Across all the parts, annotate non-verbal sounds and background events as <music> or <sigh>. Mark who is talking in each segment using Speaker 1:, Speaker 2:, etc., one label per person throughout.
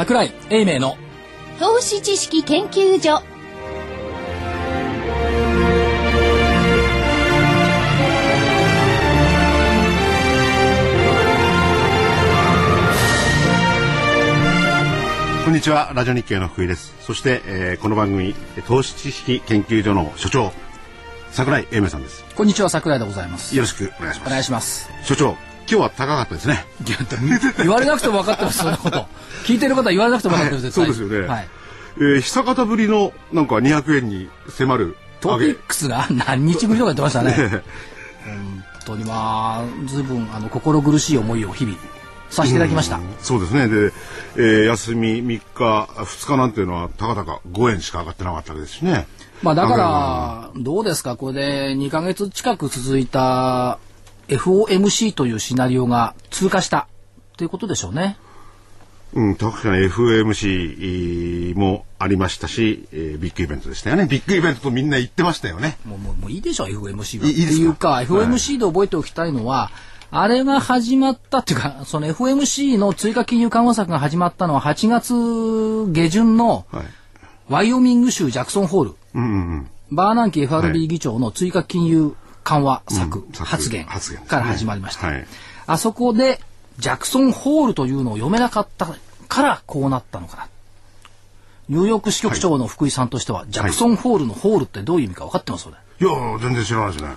Speaker 1: 桜井英明の
Speaker 2: 投資知識研究所
Speaker 3: こんにちは、ラジオ日経の福井です。そして、えーこの番組、投資知識研究所の所長、桜井英明さんです。
Speaker 1: こんにちは桜井でございます
Speaker 3: よろしくお願いします。
Speaker 1: お願いします
Speaker 3: 所長、今日は高かったですね。
Speaker 1: 言われなくても分かってますそんなこと <laughs> 聞いてる方は言われなくても分かってる絶対
Speaker 3: そうですよね。
Speaker 1: はい、
Speaker 3: えー久方ぶりのなんか200円に迫る
Speaker 1: トピックスが何日ぶりとか言ってましたね
Speaker 3: 上げ。<laughs>
Speaker 1: 本当にまあずいぶんあの心苦しい思いを日々させていただきました、
Speaker 3: そうですね。で、えー休み3日、2日なんていうのはたかだか5円しか上がってなかったわけですしね。
Speaker 1: まあだからどうですか？これで2ヶ月近く続いた FOMC というシナリオが通過したということでしょうね
Speaker 3: うん、確かに FMC もありましたし、えービッグイベントでしたよね。ビッグイベントとみんな言ってましたよね。
Speaker 1: もうもうもういいでしょ
Speaker 3: すか？
Speaker 1: っていうか
Speaker 3: はい
Speaker 1: FOMC で覚えておきたいのは、あれが始まったっていうか <laughs> その FOMC の追加金融緩和策が始まったのは8月下旬の
Speaker 3: はい。
Speaker 1: ワイオミング州ジャクソンホール
Speaker 3: うんうんうん。
Speaker 1: バーナンキ FRB 議長の追加金融緩和策発言から始まりました、
Speaker 3: はい。
Speaker 1: あそこでジャクソンホールというのを読めなかったからこうなったのかな。ニューヨーク支局長の福井さんとしては、ジャクソンホールのホールってどういう意味か分かってます？それ
Speaker 3: いやー、全然知らないですね。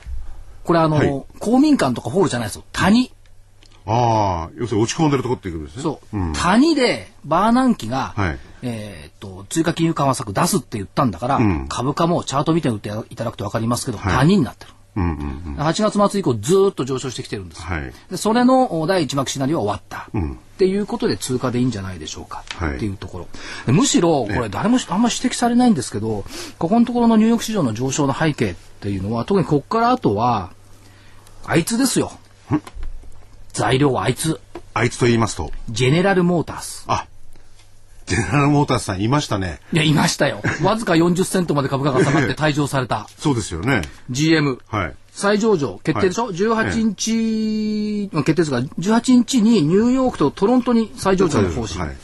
Speaker 1: これあの、
Speaker 3: はい。
Speaker 1: 公民館とかホールじゃないですよ。谷。
Speaker 3: ああ、要するに落ち込んでるとこっていうことですね。
Speaker 1: そう、
Speaker 3: ん。
Speaker 1: 谷でバーナンキが、
Speaker 3: はい。
Speaker 1: えーっと追加金融緩和策出すって言ったんだから、
Speaker 3: ん。
Speaker 1: 株価もチャート見ていただくと分かりますけど、
Speaker 3: はい。
Speaker 1: 谷になってる。
Speaker 3: うんうんうん。
Speaker 1: 8月末以降ずーっと上昇してきてるんです。よ、
Speaker 3: はい。
Speaker 1: でそれのお第一幕シナリオは終わった、
Speaker 3: ん。
Speaker 1: っていうことで通過でいいんじゃないでしょうか、
Speaker 3: はい
Speaker 1: っていうところ。でむしろこれ誰もあんまり指摘されないんですけどここのところのニューヨーク市場の上昇の背景っていうのは特にここから後はあいつですよ。材料はあいつ。
Speaker 3: あいつと言いますと、
Speaker 1: ジェネラルモータース。
Speaker 3: あ、ジェネラルモータースさんいましたね。
Speaker 1: いやいましたよ。わずか40セントまで株価が下がって <laughs> 退場された。
Speaker 3: そうですよね。
Speaker 1: GM
Speaker 3: はい。
Speaker 1: 再上場決定でしょ、
Speaker 3: はい。
Speaker 1: 18日、まあ決定ですが18日にニューヨークとトロントに再上場の方針、
Speaker 3: はい。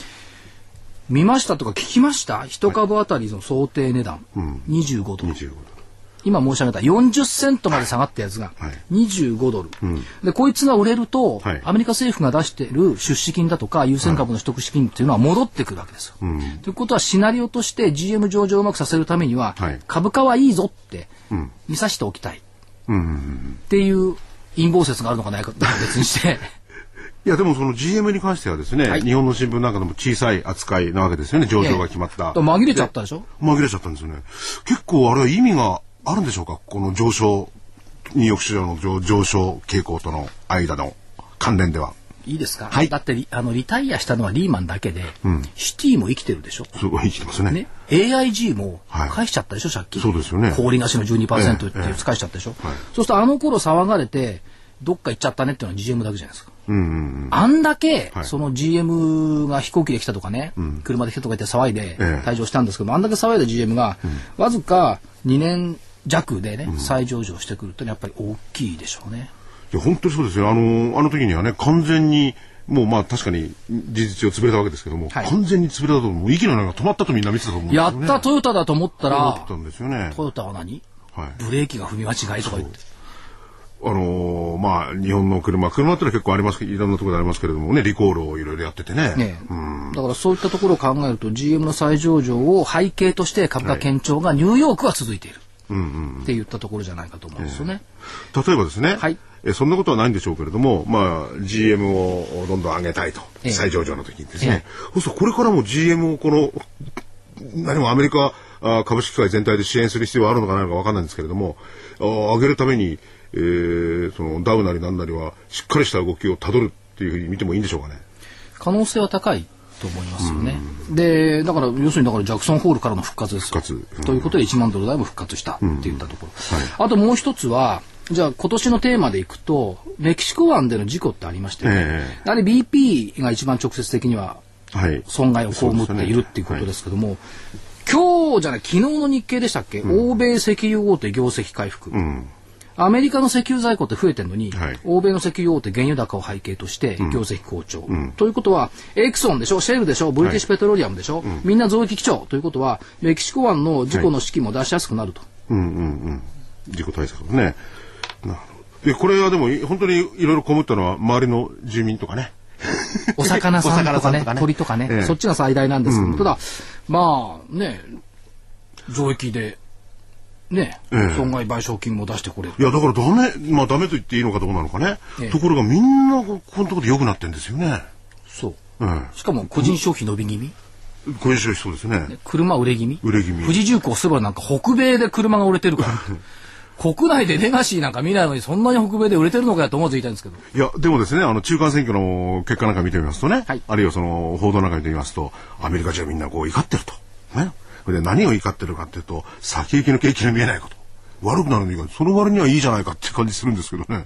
Speaker 1: 見ましたとか聞きました？一株当たりの想定値段、25ドル。
Speaker 3: 25
Speaker 1: 今申し上げた40セントまで下がったやつが
Speaker 3: はい。
Speaker 1: 25ドル、でこいつが売れると、
Speaker 3: はい。
Speaker 1: アメリカ政府が出している出資金だとか優先株の取得資金っていうのは戻ってくるわけですよ。ということはシナリオとして GM 上場をうまくさせるためには、
Speaker 3: はい。
Speaker 1: 株価はいいぞって見さしておきたい。
Speaker 3: うん。うん。うん。
Speaker 1: っていう陰謀説があるのかないかって別にして。<laughs>
Speaker 3: いや、でもその GM に関してはですね、
Speaker 1: はい。
Speaker 3: 日本の新聞なんかでも小さい扱いなわけですよね、上場が決まった。
Speaker 1: と紛れちゃったでしょ？
Speaker 3: 紛れちゃったんですよね。結構あれは意味があるんでしょうか？この上昇、ニューヨーク市場の上上昇傾向との間の関連では。
Speaker 1: いいですか、
Speaker 3: はい。
Speaker 1: だってリあのリタイアしたのはリーマンだけで、シティも生きてるでしょ？
Speaker 3: すごい生きてますね。
Speaker 1: ね、AIG も
Speaker 3: はい。
Speaker 1: 返しちゃったでしょ、借金。
Speaker 3: そうですよね。
Speaker 1: 氷貸しの12%って
Speaker 3: ええ
Speaker 1: いう返しちゃったでしょ？
Speaker 3: はい。
Speaker 1: そうするとあの頃騒がれて、どっか行っちゃったねっていうのは GM だけじゃないですか。
Speaker 3: うんうんうん。
Speaker 1: あんだけ、
Speaker 3: はい。
Speaker 1: その GM が飛行機で来たとかね、車で来たとか言って騒いで
Speaker 3: ええ。
Speaker 1: 退場したんですけども、あんだけ騒いだ GM が、わずか2年弱でね、再上場してくるってのはやっぱり大きいでしょうね。
Speaker 3: いや、本当にそうですよ。あの、あの時にはね、完全に、もうまあ確かに事実上潰れたわけですけども、
Speaker 1: はい
Speaker 3: 完全に潰れたと、もう息の根が止まったとみんな見てたと思うんですよね。
Speaker 1: やったトヨタだと思ったら
Speaker 3: たんですよね。
Speaker 1: トヨタは何？
Speaker 3: はい。
Speaker 1: ブレーキが踏み間違いとか言って。
Speaker 3: あのーまあ、日本の車、車ってのは結構ありますけど、いろんなところでありますけれどもね、リコールをいろいろやっててね。
Speaker 1: ねだからそういったところを考えると GM の再上場を背景として株価堅調がニューヨークは続いているって言ったところじゃないかと思うんですよね。
Speaker 3: 例え。ばですね、
Speaker 1: はい
Speaker 3: えそんなことはないんでしょうけれども、まあ、GM をどんどん上げたいと、
Speaker 1: え
Speaker 3: 上場の時にですね、そうするとこれからも GM をこの、何もアメリカあ株式会全体で支援する必要はあるのかないのか分かんないんですけれども、あ上げるために、えーそのダウなりなんなりはしっかりした動きをたどるっていうふうに見てもいいんでしょうかね。
Speaker 1: 可能性は高いと思いますよね。で、だから要するにだからジャクソンホールからの復活ですよ。
Speaker 3: 復活。
Speaker 1: ということで1万ドル台も復活したっていったところ。あともう一つは、じゃあ今年のテーマでいくと、メキシコ湾での事故ってありまして、ね。
Speaker 3: え
Speaker 1: やはり BP が一番直接的には
Speaker 3: はい。
Speaker 1: 損害を被っているっていうことですけども、今日じゃない昨日の日経でしたっけ、欧米石油大手業績回復、アメリカの石油在庫って増えてるのに、
Speaker 3: はい。
Speaker 1: 欧米の石油大手原油高を背景として業績好調、ということはエクソンでしょ？シェールでしょ？ブリティッシュペトロリアムでしょ、みんな増益基調ということはメキシコ湾の事故の資金も出しやすくなると、
Speaker 3: 事故対策のね。なるほど。で、これはでも、い本当にいろいろこむったのは、周りの住民とかね。<laughs>
Speaker 1: お魚さんとかね <laughs>
Speaker 3: ね。
Speaker 1: 鳥とかね、
Speaker 3: ええ。
Speaker 1: そっちが最大なんですけど、ただまあね増益でね、
Speaker 3: ええ
Speaker 1: 損害賠償金も出してこれる
Speaker 3: いや、だからダメ、まあダメと言っていいのかどうなのかね。
Speaker 1: ええ
Speaker 3: ところがみんな、ここのところで良くなってんですよね。
Speaker 1: そう
Speaker 3: うん。
Speaker 1: しかも個人消費伸び気味、
Speaker 3: こういう人そうですね。
Speaker 1: 車売れ気味
Speaker 3: 売れ気味
Speaker 1: 富士重工スバルなんか北米で車が売れてるから <laughs> 国内でレガシーなんか見ないのにそんなに北米で売れてるのかよと思わず言いたいんですけど
Speaker 3: いや、でもですね、あの、中間選挙の結果なんか見てみますとね、
Speaker 1: はい
Speaker 3: あるいはその、報道なんか見てみますと、アメリカ人はみんなこう怒ってると。ね。で何を怒ってるかっていうと、先行きの景気の見えないこと。悪くなるのにその割にはいいじゃないかって感じするんですけどね。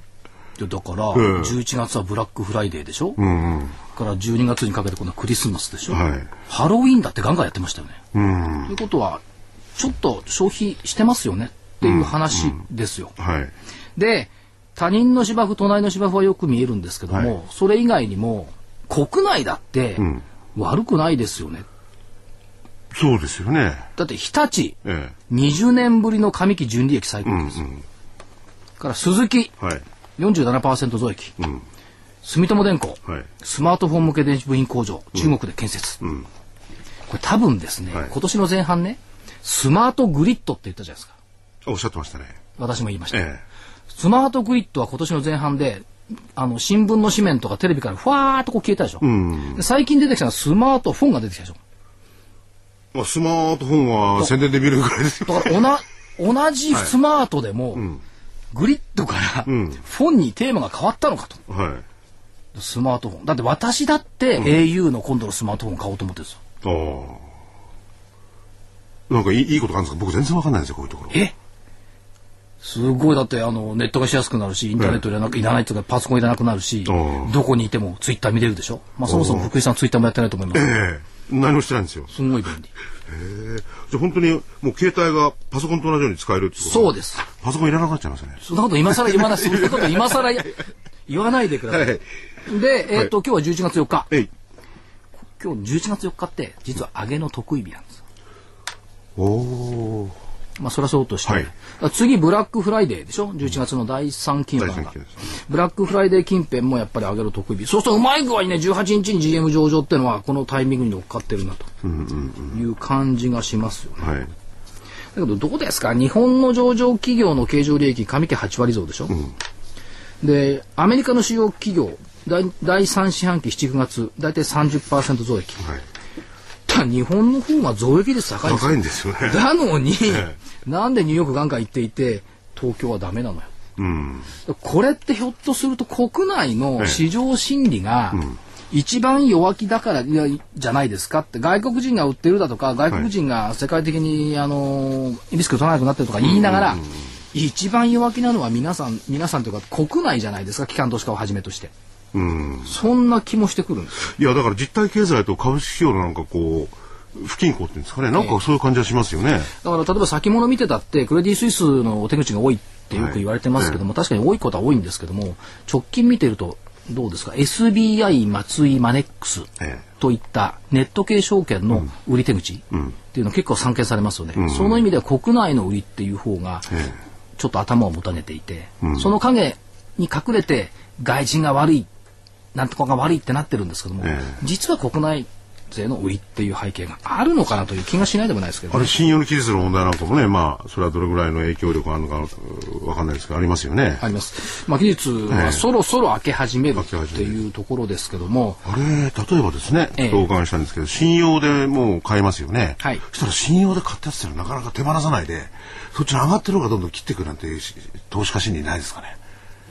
Speaker 1: でだから、
Speaker 3: え
Speaker 1: 11月はブラックフライデーでしょ、から12月にかけてこのクリスマスでしょ、
Speaker 3: はい
Speaker 1: ハロウィーンだってガンガンやってましたよね。ということはちょっと消費してますよねっていう話ですよ。
Speaker 3: はい。
Speaker 1: で他人の芝生隣の芝生はよく見えるんですけども、
Speaker 3: はい
Speaker 1: それ以外にも国内だって悪くないですよね。
Speaker 3: そうですよね。
Speaker 1: だって日立
Speaker 3: え
Speaker 1: 20年ぶりの上期純利益最高です。よ。から鈴木
Speaker 3: え。はい。
Speaker 1: 47%増益、住友電工、
Speaker 3: はい。
Speaker 1: スマートフォン向け電子部品工場中国で建設、これ多分ですね、
Speaker 3: はい。
Speaker 1: 今年の前半ねスマートグリッドって言ったじゃないですか。
Speaker 3: おっしゃってましたね。
Speaker 1: 私も言いました、
Speaker 3: え
Speaker 1: スマートグリッドは今年の前半であの新聞の紙面とかテレビからふわーっとこう消えたでしょ、で最近出てきたのはスマートフォンが出てきたでしょ。
Speaker 3: え。まあ、スマートフォンは宣伝で見るぐらいですよ。
Speaker 1: だからおな同じスマートでも、グリッドからフォンにテーマが変わったのかと。
Speaker 3: はい。
Speaker 1: スマートフォン。だって私だって au の今度のスマートフォン買おうと思ってるんですよ。
Speaker 3: ああ。なんかいいいいことがあるんですか？僕全然わかんないんですよ、こういうところ。
Speaker 1: え？すごい。だってあのネットがしやすくなるしインターネットいらなくいらないっていうかパソコンいらなくなるし
Speaker 3: うん
Speaker 1: どこにいてもツイッター見れるでしょ？まあそもそも福井さんツイッターもやってないと思います
Speaker 3: ええ何もしてないんですよ。
Speaker 1: すごい便利。
Speaker 3: じゃあ本当にもう携帯がパソコンと同じように使えるってこと？
Speaker 1: そうです。
Speaker 3: パソコンいらなくなっちゃいますね。
Speaker 1: そんなこと今更言わないそんなこと今更言わないでください、
Speaker 3: はい
Speaker 1: でえっ、と、今日は11月4日。
Speaker 3: えい。
Speaker 1: 今日11月4日って実は上げの特異日なんです
Speaker 3: おお。
Speaker 1: まあそれはそうとして、
Speaker 3: はい。
Speaker 1: 次ブラックフライデーでしょ？11月の第3金番が。
Speaker 3: 第三金です。
Speaker 1: ブラックフライデー近辺もやっぱり上げる特異日。そうするとうまい具合にね18日に GM 上場っていうのはこのタイミングに乗っかってるなと。いう感じがしますよね。
Speaker 3: はい。
Speaker 1: だけどどうですか？日本の上場企業の経常利益上期8割増でしょ、でアメリカの主要企業第第3四半期7月大体30%増益。
Speaker 3: はい。
Speaker 1: ただ日本の方が増益率高いんですよ。
Speaker 3: 高いんですよね。
Speaker 1: なのに、
Speaker 3: え
Speaker 1: なんでニューヨークガンガン行っていて東京はダメなのよ。
Speaker 3: うん。
Speaker 1: これってひょっとすると国内の市場心理が一番弱気だからいやじゃないですかって。外国人が売ってるだとか外国人が世界的に、あのリスク取らなくなってるとか言いながら、一番弱気なのは皆さん皆さんというか国内じゃないですか機関投資家をはじめとして
Speaker 3: うん。
Speaker 1: そんな気もしてくるんです
Speaker 3: いや、だから実体経済と株式市場のなんかこう、不均衡っていうんですかね。なんかそういう感じはしますよね。
Speaker 1: だから例えば先物見てたってクレディ・スイスのお手口が多いってよく言われてますけども、確かに多いことは多いんですけども直近見てるとどうですか？SBI 松井マネックス
Speaker 3: ええ。
Speaker 1: といったネット系証券の売り手口っていうのは結構散見されますよね、その意味では国内の売りっていう方が
Speaker 3: え
Speaker 1: ちょっと頭をもたげていて、その影に隠れて外人が悪いなんとかが悪いってなってるんですけども、
Speaker 3: ええ
Speaker 1: 実は国内税の売りっていう背景があるのかなという気がしないでもないですけどね、
Speaker 3: あれ、信用の期日の問題なんかもね、まあ、それはどれぐらいの影響力があるのかうわかんないですけど、ありますよね。
Speaker 1: あります。まあ、技術はそろそろ開け始めるっていうところですけども、
Speaker 3: あれ、例えばですね、
Speaker 1: ええ
Speaker 3: とお伺いしたんですけど、信用でもう買えますよね。
Speaker 1: はい
Speaker 3: そしたら信用で買ったやつってなかなか手放さないで、そっちに上がってるのがどんどん切っていくなんて、し投資家心理ないですかね。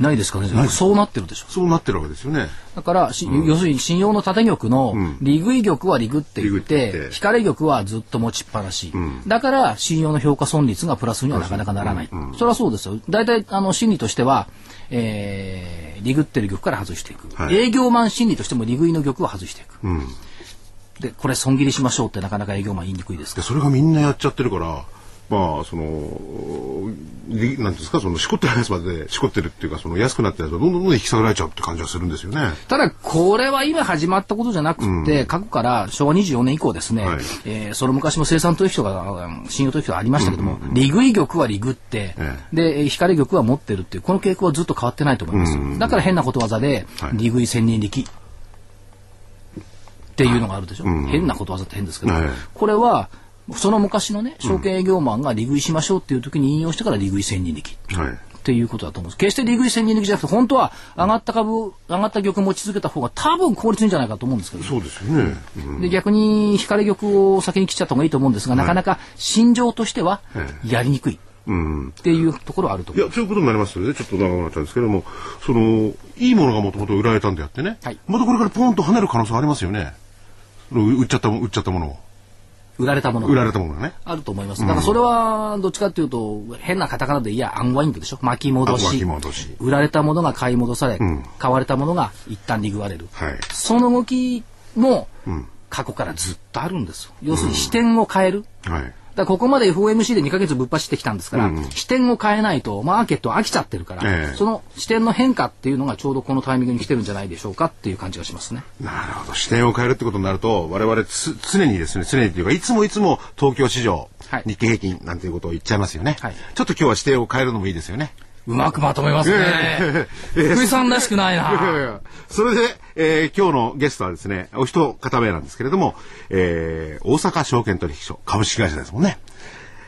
Speaker 1: ないですかね。そうなってるでしょ。
Speaker 3: そうなってるわけですよね。
Speaker 1: だから、し要するに信用の縦玉の利食い玉は利食って言っ
Speaker 3: て
Speaker 1: て、引かれ玉はずっと持ちっぱなし。だから、信用の評価損率がプラスにはなかなかならない。それはそうですよ。大体、あの、心理としては、えー、利食ってる玉から外していく。
Speaker 3: はい
Speaker 1: 営業マン心理としても利食いの玉を外していく。で、これ損切りしましょうってなかなか営業マン言いにくいです
Speaker 3: それがみんなやっちゃってるから、まあ、その、りなんですか、その、しこってるやつまで、しこってるっていうか、その、安くなったやつはどんどんどん引き下げられちゃうって感じがするんですよね。
Speaker 1: ただ、これは今始まったことじゃなくて、過去から昭和24年以降ですね、
Speaker 3: はい。
Speaker 1: えーその昔も生産取引とか、うん信用取引とかありましたけども、利食い玉は利食って、
Speaker 3: え
Speaker 1: で、え。ー光玉は持ってるっていう、この傾向はずっと変わってないと思います。だから変なことわざで、
Speaker 3: はい。
Speaker 1: 利食い千人力。っていうのがあるでしょ。変なことわざって変ですけど、
Speaker 3: はい。
Speaker 1: これは、その昔のね、証券営業マンが利食いしましょうっていう時に引用してから利食い千人力。
Speaker 3: はい。
Speaker 1: っていうことだと思うんです。決して利食い千人力じゃなくて、本当は上がった株、上がった玉持ち続けた方が多分効率いいんじゃないかと思うんですけど、
Speaker 3: そうですよね。うん
Speaker 1: で逆に光玉を先に切っちゃった方がいいと思うんですが、なかなか心情としてはやりにくい
Speaker 3: うん。
Speaker 1: っていうところはあると思い
Speaker 3: いや、そういうことになりますので、ちょっと長くなっちゃうんですけども、その、いいものがもともと売られたんであってね、
Speaker 1: はい
Speaker 3: またこれからポンと跳ねる可能性ありますよね。売っちゃったも、売っちゃったものを。
Speaker 1: 売られたもの
Speaker 3: 売
Speaker 1: が
Speaker 3: られたものがね。
Speaker 1: あると思います。だからそれはどっちかというと変なカタカナでいやアンワインドでしょ。巻き戻し。
Speaker 3: き戻し。
Speaker 1: 売られたものが買い戻され、
Speaker 3: ん。
Speaker 1: 買われたものが一旦利食われる、
Speaker 3: はい。
Speaker 1: その動きも
Speaker 3: ん。
Speaker 1: 過去からずっとあるんですよ。要するに視点を変える、
Speaker 3: はい。
Speaker 1: だここまで FOMC で2ヶ月ぶっ走ってきたんですから、
Speaker 3: うん
Speaker 1: 視点を変えないとマーケット飽きちゃってるから、
Speaker 3: ええ
Speaker 1: その視点の変化っていうのがちょうどこのタイミングに来てるんじゃないでしょうかっていう感じがしますね。
Speaker 3: なるほど。視点を変えるってことになると、我々つ常にですね、常にというか、いつもいつも東京市場、
Speaker 1: はい
Speaker 3: 日経平均なんていうことを言っちゃいますよね。
Speaker 1: はい
Speaker 3: ちょっと今日は視点を変えるのもいいですよね。
Speaker 1: うまくまとめますね。福井さんらしくない
Speaker 3: いやい
Speaker 1: な。
Speaker 3: やそれで、えー今日のゲストはですね、お一方目なんですけれども、えー大阪証券取引所株式会社ですもんね。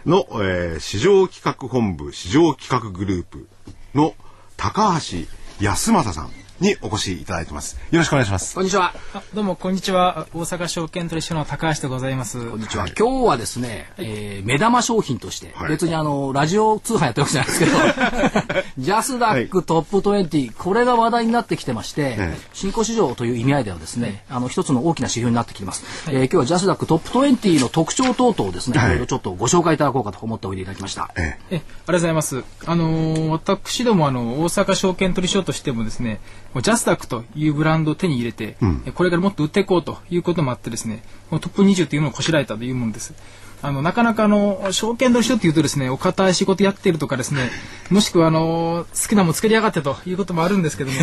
Speaker 3: の、えー市場企画本部市場企画グループの高橋康正さんにお越しいただいてます。よろしくお願いします。
Speaker 1: こんにちは。
Speaker 4: あどうもこんにちは大阪証券取引所の高橋でございます
Speaker 1: こんにちは。今日はですね、えー目玉商品として、
Speaker 3: はい
Speaker 1: 別にあの、ラジオ通販やってるわけじゃないですけど、ジャスダックトップ20、これが話題になってきてまして、
Speaker 3: ええ
Speaker 1: 新興市場という意味合いではですね、あの、一つの大きな指標になってきています。えー今日はジャスダックトップ20の特徴等々をですね、
Speaker 3: はい
Speaker 1: いろいろちょっとご紹介いただこうかと思っておいていただきました。
Speaker 3: え
Speaker 4: えありがとうございますあのー私どもあの大阪証券取引所としてもですねジャスダックというブランドを手に入れて、えこれからもっと売っていこうということもあってですねトップ20というのをこしらえたというものです。あのなかなかあの証券取引所っていうとですねお堅い仕事やってるとかですねもしくはあの好きなもん作りやがってということもあるんですけども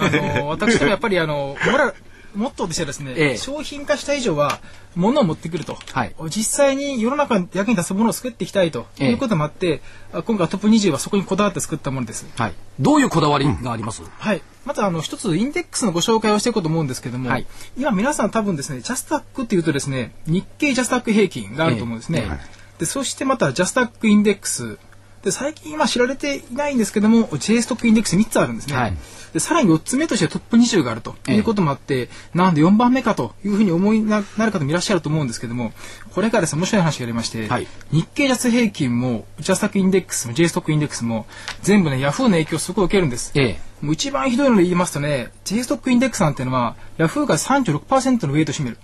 Speaker 4: あの私どもやっぱりあのモラルモットーとしてはですね、
Speaker 1: ええ。
Speaker 4: 商品化した以上は物を持ってくると、
Speaker 1: はい。
Speaker 4: 実際に世の中に役に立つものを作っていきたいと
Speaker 1: ええ
Speaker 4: いうこともあって、あ今回トップ20はそこにこだわって作ったものです。
Speaker 1: はい。どういうこだわりがあります、
Speaker 4: はい。まずあの一つインデックスのご紹介をしていこうと思うんですけども、
Speaker 1: はい
Speaker 4: 今皆さん多分ですねジャスダックっていうとですね日経ジャスダック平均があると思うんですね。
Speaker 1: ええはい
Speaker 4: でそしてまたジャスダックインデックスで最近今知られていないんですけども J ストックインデックス3つあるんですね。
Speaker 1: はい
Speaker 4: でさらに4つ目としてトップ20があるということもあって、なんで4番目かというふうにお思いになる方もいらっしゃると思うんですけどもこれからですね面白い話がありまして、
Speaker 1: はい
Speaker 4: 日経ジャス平均もジャスダックインデックスも J ストックインデックスも全部ねヤフーの影響をすごい受けるんです。
Speaker 1: ええ。
Speaker 4: もう一番ひどいので言いますとね J ストックインデックスなんていうのはヤフーが36%のウェイトを占める。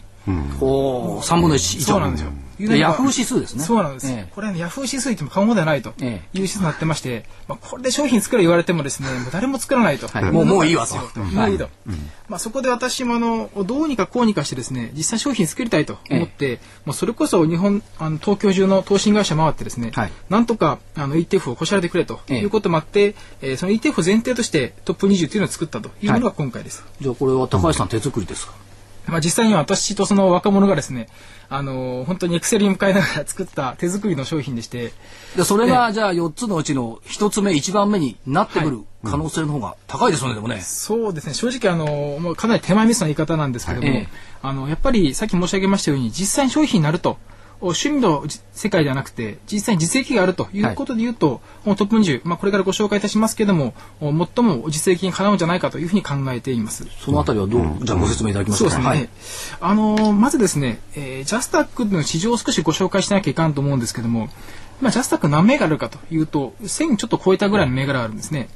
Speaker 1: おー、3分の1以上。
Speaker 4: そうなんですよ。
Speaker 1: でヤフー指数ですね。
Speaker 4: そうなんです。
Speaker 1: ええ。
Speaker 4: これはね、ヤフー指数言っても過言ではないという
Speaker 1: え
Speaker 4: 指数になってまして、まあ、これで商品作れ言われてもですね、もう誰も作らないと。
Speaker 1: はい。もうもういいわと。
Speaker 4: もういいと。まあ、そこで私もあの、どうにかこうにかしてですね、実際商品作りたいと思って、もうそれこそ日本、あの東京中の投信会社回ってですね、
Speaker 1: はい。
Speaker 4: なんとかあの ETF をこしらえてくれと
Speaker 1: ええ。
Speaker 4: いうこともあって、えーその ETF を前提としてトップ20というのを作ったというものが今回です。
Speaker 1: じゃあこれは高橋さん手作りですか、
Speaker 4: まあ、実際には私とその若者がですね、あの本当にエクセルに向かいながら作った手作りの商品でして、
Speaker 1: でそれがじゃあ4つのうちの1つ目1番目になってくる可能性の方が高いですよね、でもね。
Speaker 4: そうですね。正直あのもうかなり手前ミスな言い方なんですけども、
Speaker 1: はいええ。
Speaker 4: あのやっぱりさっき申し上げましたように実際に商品になるとお趣味のじ世界ではなくて実際に実益があるということで言うと、もうトップ20、まあ、これからご紹介いたしますけどもお最も実益にかなうんじゃないかというふうに考えています。
Speaker 1: そのあたりはどう、じゃあご説明いただきますか？
Speaker 4: そうですね。
Speaker 1: はい。
Speaker 4: あのーまずですね、えージャスタックの市場を少しご紹介しなきゃいかんと思うんですけども、まあ、ジャスタック何銘柄あるかというと、1000ちょっと超えたぐらいの銘柄があるんですね。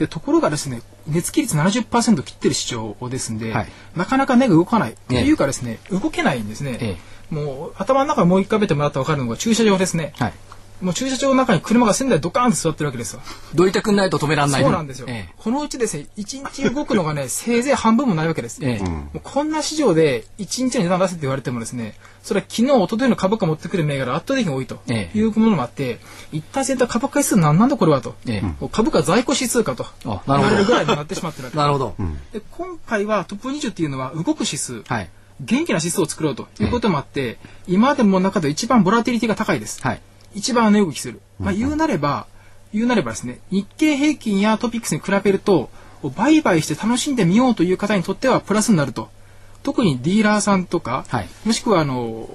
Speaker 4: で、ところがですね、値付き率70%切ってる市場ですんで、
Speaker 1: はい
Speaker 4: なかなか値が動かない。と
Speaker 1: ええ
Speaker 4: いうかですね、動けないんですね。
Speaker 1: え
Speaker 4: もう頭の中にもう一回べてもらったら分かるのが駐車場ですね。
Speaker 1: はい。
Speaker 4: もう駐車場の中に車が1000台ドカーンと座ってるわけですよ。
Speaker 1: どいてくんないと止めらんない。
Speaker 4: そうなんですよ。
Speaker 1: ええ
Speaker 4: このうちですね、1日動くのがね、<laughs> せいぜい半分もないわけです。
Speaker 1: ええ
Speaker 4: もうこんな市場で1日の値段出せって言われてもですね、それは昨日、一昨日の株価持ってくる銘柄が圧倒的に多いと
Speaker 1: ええ
Speaker 4: いうものもあって、一体全体株価指数なんなんだこれはと、
Speaker 1: ええ
Speaker 4: 株価在庫指数かと
Speaker 1: あなる
Speaker 4: ぐらいになってしまってるわけ <laughs>
Speaker 1: なるほど。
Speaker 4: で今回はトップ20っていうのは動く指数、
Speaker 1: はい。
Speaker 4: 元気な指数を作ろうということもあって、今までの中で一番ボラティリティが高いです。
Speaker 1: はい。
Speaker 4: 一番値動きする。まあ、言うなれば、言うなればですね、日経平均やトピックスに比べると、売買して楽しんでみようという方にとってはプラスになると。特にディーラーさんとか、
Speaker 1: はい
Speaker 4: もしくはあの、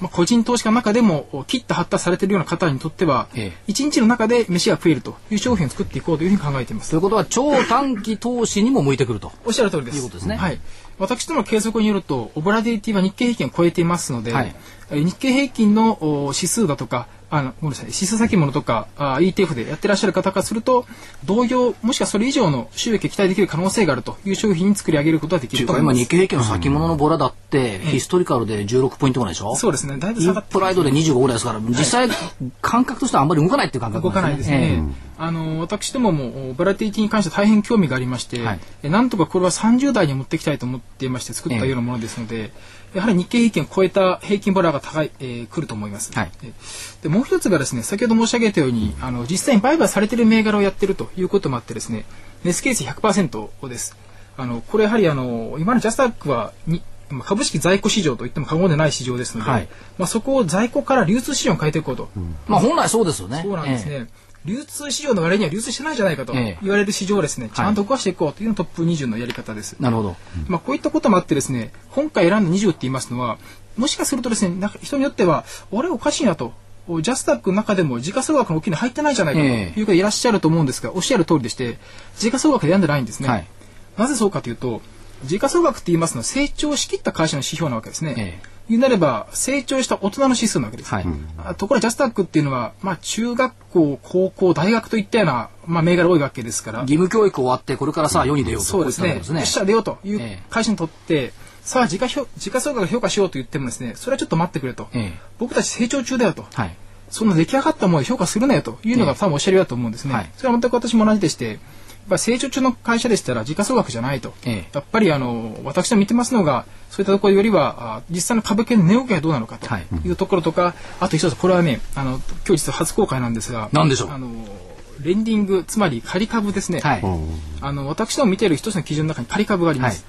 Speaker 4: まあ、個人投資家の中でも切った貼ったされているような方にとっては、
Speaker 1: ええ
Speaker 4: 一日の中で飯が食えるという商品を作っていこうというふうに考えています
Speaker 1: とい。うことは、超短期投資にも向いてくると。
Speaker 4: おっしゃる通りです。
Speaker 1: いうことですね
Speaker 4: はい。私どもの計測によると、オブラディリティは日経平均を超えていますので、
Speaker 1: はい
Speaker 4: えー日経平均のお指数だとか、あの、ごめんなさい、指数先物とかあ ETF でやってらっしゃる方からすると、同業、もしくはそれ以上の収益を期待できる可能性があるという商品に作り上げることができると
Speaker 1: 今。日経平均の先物のボラだって、ヒストリカルで16ポイントぐらいでしょ？
Speaker 4: そうですね。だいぶ下がって
Speaker 1: プライドで25ぐらいですから、実際、感覚としてはあんまり動かないっていう感覚
Speaker 4: 動かないですね。あの私どももボラティリティに関して大変興味がありまして、
Speaker 1: はい。
Speaker 4: えなんとかこれは30代に持っていきたいと思っていまして作ったようなものですので、やはり日経平均を超えた平均ボラが高い、えー、来ると思います。
Speaker 1: はい
Speaker 4: えでもう一つがですね先ほど申し上げたようにあの実際に売買されている銘柄をやっているということもあってですねネスケース100%です。あのこれやはりあの今のジャスタックはにまあ株式在庫市場といっても過言でない市場ですので、
Speaker 1: はい
Speaker 4: まあ、そこを在庫から流通市場に変えていこうと。
Speaker 1: まあ本来そうですよね。
Speaker 4: そうなんですね。
Speaker 1: え
Speaker 4: 流通市場の割には流通してないじゃないかと
Speaker 1: ええ
Speaker 4: 言われる市場をですね、ちゃんと動かしていこうというのがトップ20のやり方です。
Speaker 1: えなるほど。
Speaker 4: まあこういったこともあってですね、今回選んだ20って言いますのは、もしかするとですね、なんか人によっては、俺おかしいなと。ジャスタックの中でも時価総額の大きいの入ってないじゃないかと
Speaker 1: ええ
Speaker 4: いう方いらっしゃると思うんですが、おっしゃる通りでして、時価総額で選んでないんですね。
Speaker 1: はい
Speaker 4: なぜそうかというと、時価総額って言いますのは成長しきった会社の指標なわけですね。
Speaker 1: ええ
Speaker 4: 言うなれば、成長した大人の指数なわけです。
Speaker 1: はい。
Speaker 4: あところがジャスタックっていうのは、まあ、中学校、高校、大学といったような、まあ、銘柄多いわけですから
Speaker 1: 義、務教育終わって、これからさあ世に出ようと。
Speaker 4: そうですね。よっしゃ、出ようという
Speaker 1: ええ
Speaker 4: 会社にとって、さあ、時価評時価総額を評価しようと言ってもですね、それはちょっと待ってくれと。
Speaker 1: ええ
Speaker 4: 僕たち成長中だよと。
Speaker 1: はい。
Speaker 4: そんな出来上がったものを評価するなよというのが
Speaker 1: ええ
Speaker 4: 多分おっしゃるようだと思うんですね。
Speaker 1: はい
Speaker 4: それは全く私も同じでして、やっぱり成長中の会社でしたら時価総額じゃないと。
Speaker 1: ええ
Speaker 4: やっぱりあの、私の見てますのが、そういったところよりは、あ実際の株券の値動きがどうなのかと
Speaker 1: はい
Speaker 4: いうところとか、あと一つ、これはね、あの、今日実は初公開なんですが、
Speaker 1: 何でしょう？
Speaker 4: あの、レンディング、つまり仮株ですね。
Speaker 1: はい。
Speaker 4: あの私ども見ている一つの基準の中に仮株があります。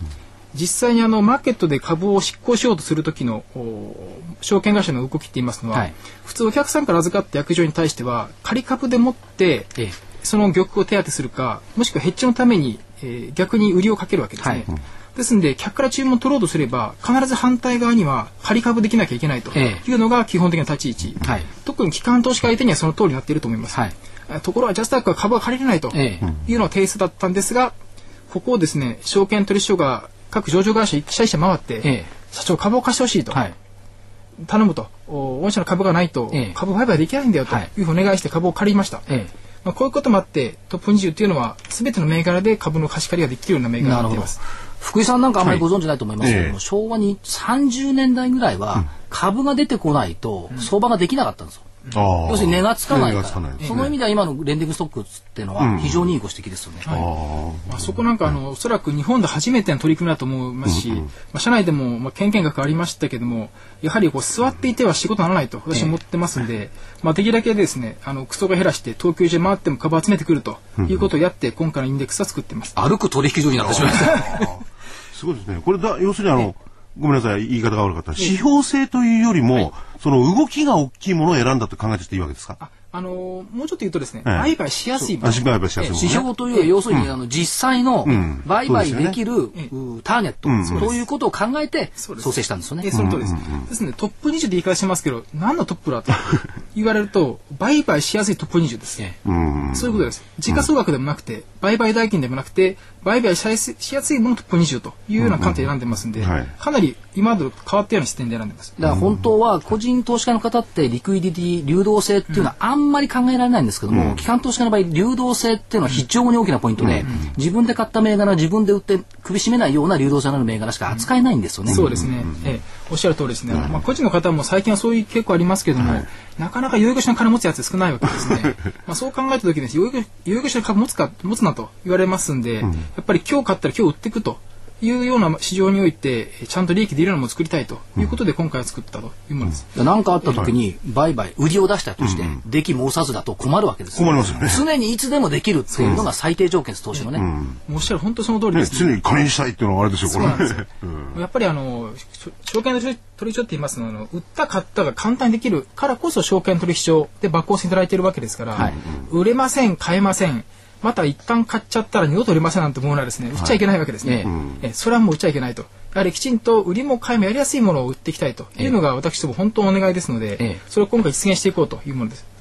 Speaker 4: 実際にあのマーケットで株を執行しようとする時のお証券会社の動きって言いますのは、
Speaker 1: はい
Speaker 4: 普通お客さんから預かった約定に対しては仮株でもって
Speaker 1: ええ
Speaker 4: その玉を手当てするかもしくはヘッジのために、えー逆に売りをかけるわけですね。
Speaker 1: はい。
Speaker 4: ですので客から注文を取ろうとすれば必ず反対側には仮株できなきゃいけないと
Speaker 1: え
Speaker 4: いうのが基本的な立ち位置、
Speaker 1: はい。
Speaker 4: 特に機関投資家相手にはその通りになっていると思います。
Speaker 1: はい。
Speaker 4: ところがジャスタックは株が借りれないと
Speaker 1: ええ。
Speaker 4: いうのが提出だったんですが、ここをですね、証券取引所が各上場会社一社一社回って、
Speaker 1: ええ。
Speaker 4: 社長株を貸してほしいと、
Speaker 1: はい。
Speaker 4: 頼むと、お御社の株がないと、
Speaker 1: ええ。
Speaker 4: 株売買できないんだよと
Speaker 1: はい。
Speaker 4: いうふうにお願いして株を借りました。
Speaker 1: え
Speaker 4: まあ、こういうこともあって、トップ20っていうのは、すべての銘柄で株の貸し借りができるような銘柄になっています。。
Speaker 1: 福井さんなんかあまりご存知ないと思いますけども、
Speaker 3: はいええ
Speaker 1: 昭和に30年代ぐらいは株が出てこないと相場ができなかったんですよ。
Speaker 3: ああ
Speaker 1: 要するに値がつかない
Speaker 3: 値
Speaker 1: から
Speaker 3: ね。
Speaker 1: その意味では今のレンディングストックっていうのは非常にいいご指摘ですよね。
Speaker 4: まあ、そこなんかあの、おそらく日本で初めての取り組みだと思いますし、まあ、社内でも、まあ、権限額ありましたけども、やはりこう座っていては仕事にならないと私は思ってますんで、まあ、できるだけですね、あの、クソが減らして東京中回っても株を集めてくるということをやって、今回のインデックスは作ってます。
Speaker 1: 歩く取引所になってしまいました。
Speaker 3: すごいですね。これだ、要するにあの、ごめんなさい、言い方が悪かった。指標性というよりも、その動きが大きいものを選んだと考えてていいわけですか？
Speaker 4: あ、あのーもうちょっと言うとですね、
Speaker 3: はい
Speaker 4: 売買しやすい
Speaker 3: あ、失敗はしやすいものね。
Speaker 1: 指標という要するにあの実際の
Speaker 3: ん。
Speaker 1: 売買できるターゲット
Speaker 3: うん
Speaker 1: そういうことを考えて
Speaker 4: そうです。
Speaker 1: 創生したんですよね。
Speaker 4: え。その通りです。ですので、トップ20で言い方しますけど、何のトップだと言われると、<laughs> 売買しやすいトップ20です。
Speaker 1: ええ。
Speaker 3: うん。
Speaker 4: そういうことです。時価総額でもなくて、売買代金でもなくて、売買しやすいしやすいものトップ20というような観点で選んでますんで、
Speaker 3: うんはい。
Speaker 4: かなり今と変わったような視点で選んでます。
Speaker 1: だから本当は個人投資家の方ってリクイディティ流動性っていうのはあんまり考えられないんですけども、機関投資家の場合流動性っていうのは非常に大きなポイントで、自分で買った銘柄自分で売って首絞めないような流動性のある銘柄しか扱えないんですよね。
Speaker 4: そうですね、ええ、おっしゃる通りですね、まあ、個人の方も最近はそういう傾向ありますけども、なかなか養育所の金持つやつ少ないわけですね。<laughs> まあそう考えた時に養育養育所の株持つか持つなと言われますんで、やっぱり今日買ったら今日売っていくというような市場においてちゃんと利益出るようなものを作りたいということで今回は作ったと。いうものです。
Speaker 1: 何かあった時に売買売りを出したとして、出来申さずだと困るわけです
Speaker 3: 困りますよね。
Speaker 1: 常にいつでもできるっていうのが最低条件です投資のね。
Speaker 4: おっしゃる本当その通り
Speaker 3: ね
Speaker 4: です、
Speaker 3: 常に金にしたいっていうのはあれですよ、これ。<laughs>
Speaker 4: やっぱりあのし証券取引所って言いますのは売った買ったが簡単にできるからこそ証券取引所で抜行していただいているわけですから、
Speaker 1: はい。
Speaker 4: 売れません買えませんまた一旦買っちゃったら二度と売れませんなんてものはですね売っちゃいけないわけですね、えそれはもう売っちゃいけないと。やはりきちんと売りも買いもやりやすいものを売っていきたいというのが私ども本当のお願いですので、
Speaker 1: ええ。
Speaker 4: それを今回実現していこうというものです。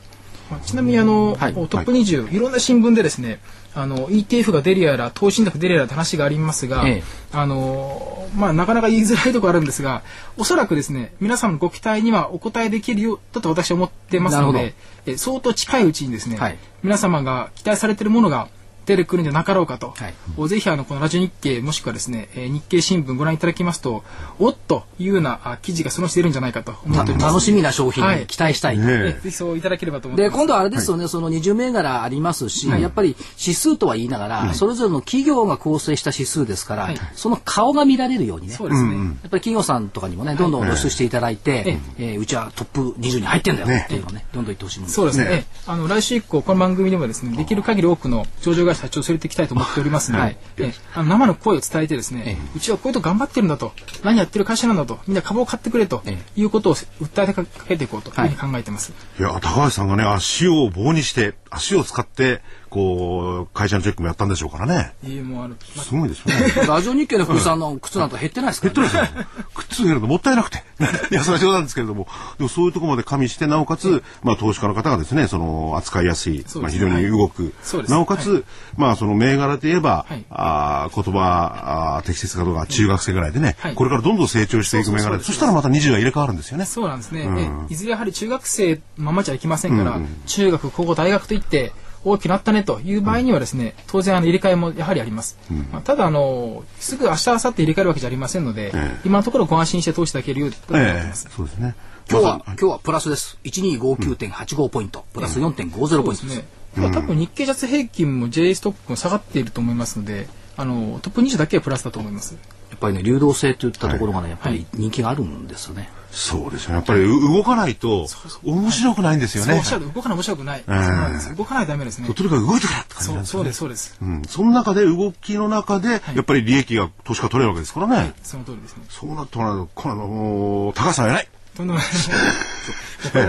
Speaker 4: まあちなみにあの、
Speaker 1: はい。
Speaker 4: トップ20、い、ろんな新聞でですねあの ETF が出るやら投資信託出るやらって話がありますが、
Speaker 1: ええ。
Speaker 4: あのまあなかなか言いづらいところあるんですがおそらくですね皆様のご期待にはお答えできるよだと私は思ってますのでえ相当近いうちにですね、
Speaker 1: はい。
Speaker 4: 皆様が期待されているものが出てくるんじゃなかろうかと、
Speaker 1: はい。
Speaker 4: おぜひあのこのラジオ日経もしくはですね、えー日経新聞ご覧いただきますとおっというようなあ記事がそのうち出るんじゃないかと思っております。
Speaker 1: 楽しみな商品に期待したい。
Speaker 3: ね
Speaker 4: え。ぜひそういただければと思って
Speaker 1: で、
Speaker 4: ます。
Speaker 1: 今度はあれですよね、その20銘柄ありますし、やっぱり指数とは言いながら、それぞれの企業が構成した指数ですから、
Speaker 4: はい。
Speaker 1: その顔が見られるようにね。
Speaker 4: そうですね、
Speaker 1: やっぱり企業さんとかにもね、どんどん露出していただいて、えーうちはトップ20に入ってんだよっていうのをね、どんどん言ってほしいもんです
Speaker 4: そうですね。ええあの来週以降この番組でもですね、できる限り多くの上場会社社長を連れていきたいと思っておりますので、
Speaker 1: はい。
Speaker 4: ええあの生の声を伝えてですね、うちはこういうとこ頑張ってるんだと、何やってる会社なんだと、みんな株を買ってくれと
Speaker 1: え
Speaker 4: いうことを訴えてかけていこうというふうに考えてます。
Speaker 3: いや、高橋さんがね、足を棒にして、足を使って、こう、会社のチェックもやったんでしょうからね。
Speaker 4: いいもうある。
Speaker 3: すごいですよね。
Speaker 1: ラジオ日経の福井さんの靴なんか減ってないですから、ね。
Speaker 3: くっつけるのもったいなくて。い <laughs> や、それは冗談ですけれども、でもそういうところまで加味して、なおかつ、まあ、投資家の方がですね、その、扱いやすい、
Speaker 4: すね
Speaker 3: まあ、非常に動く
Speaker 4: そう。です
Speaker 3: なおかつ、まあ、その銘柄で言えば、
Speaker 4: はい
Speaker 3: あー言葉あー適切かどうか中学生ぐらいでね、
Speaker 4: はい
Speaker 3: これからどんどん成長していく銘柄で、
Speaker 4: そ
Speaker 3: したらまた20が入れ替わるんですよね。
Speaker 4: そうなんですね。ええいずれやはり中学生のままじゃいきませんから、中学、高校、大学といって、大きくなったねという場合にはですね、当然あの入れ替えもやはりあります。まあ、ただあの、すぐ明日、明後日入れ替えるわけじゃありませんので、
Speaker 3: ええ
Speaker 4: 今のところご安心して投資いただけるようだと思って
Speaker 3: ええ
Speaker 4: ます。
Speaker 3: そうですね。
Speaker 1: 今日は、今日はプラスです。1259.85ポイント。プラス4.50ポイントです。
Speaker 4: ね。今日は多分日経ジャス平均も J ストックも下がっていると思いますので、あの、トップ20だけはプラスだと思います。
Speaker 1: やっぱりね、流動性といったところがね、やっぱり人気があるんですよね。
Speaker 3: そうですね。やっぱりう動かないと面白くないんですよね
Speaker 4: そうおっ。動かない面白くない。そうなんです。動かないとダメですね。
Speaker 3: とにかく動いてくれって感じなん
Speaker 4: そう
Speaker 3: ですよ
Speaker 4: そう
Speaker 3: ね。
Speaker 4: です、そうです。
Speaker 3: うん、その中で動きの中で、やっぱり利益が投資家取れるわけですからね。
Speaker 4: その通りですね。
Speaker 3: そうなってもらうと、この高橋さん偉い。
Speaker 4: とんでもない。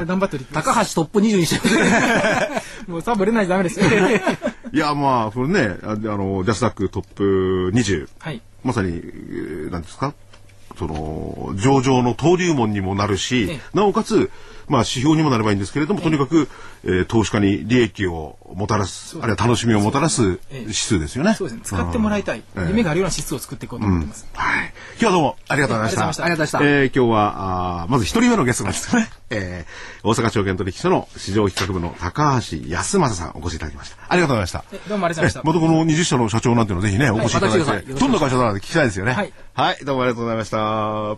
Speaker 4: 頑張って。
Speaker 1: 高橋トップ20にして。<laughs>
Speaker 4: もう多分売れないとダメですよ。<laughs>
Speaker 3: いや、まあ、これね、ああの、ジャスダックトップ20。
Speaker 4: はい。
Speaker 3: まさに、えーなんですか？その、上場の登竜門にもなるし、
Speaker 4: え。
Speaker 3: なおかつ、まあ、指標にもなればいいんですけれども、とにかく、えー投資家に利益をもたらす、あるいは楽しみをもたらす
Speaker 4: ええ
Speaker 3: 指数ですよね。
Speaker 4: そうですね。使ってもらいたい。
Speaker 3: うん
Speaker 4: 夢があるような指数を作っていこうと思ってます。
Speaker 3: はい。今日はどうもありがとうございました。
Speaker 4: ありがとうございました
Speaker 3: えー今日は、あーまず一人目のゲストなんですね。えー大阪証券取引所の市場企画部の高橋康正さんお越しいただきました。ありがとうございました。
Speaker 4: えどうもありがとうございました
Speaker 3: えまたこの20社の社長なんていうのをぜひね、お越しいただいて、どんな会社だなって聞きたいですよね。
Speaker 4: はい。
Speaker 3: はい、どうもありがとうございました。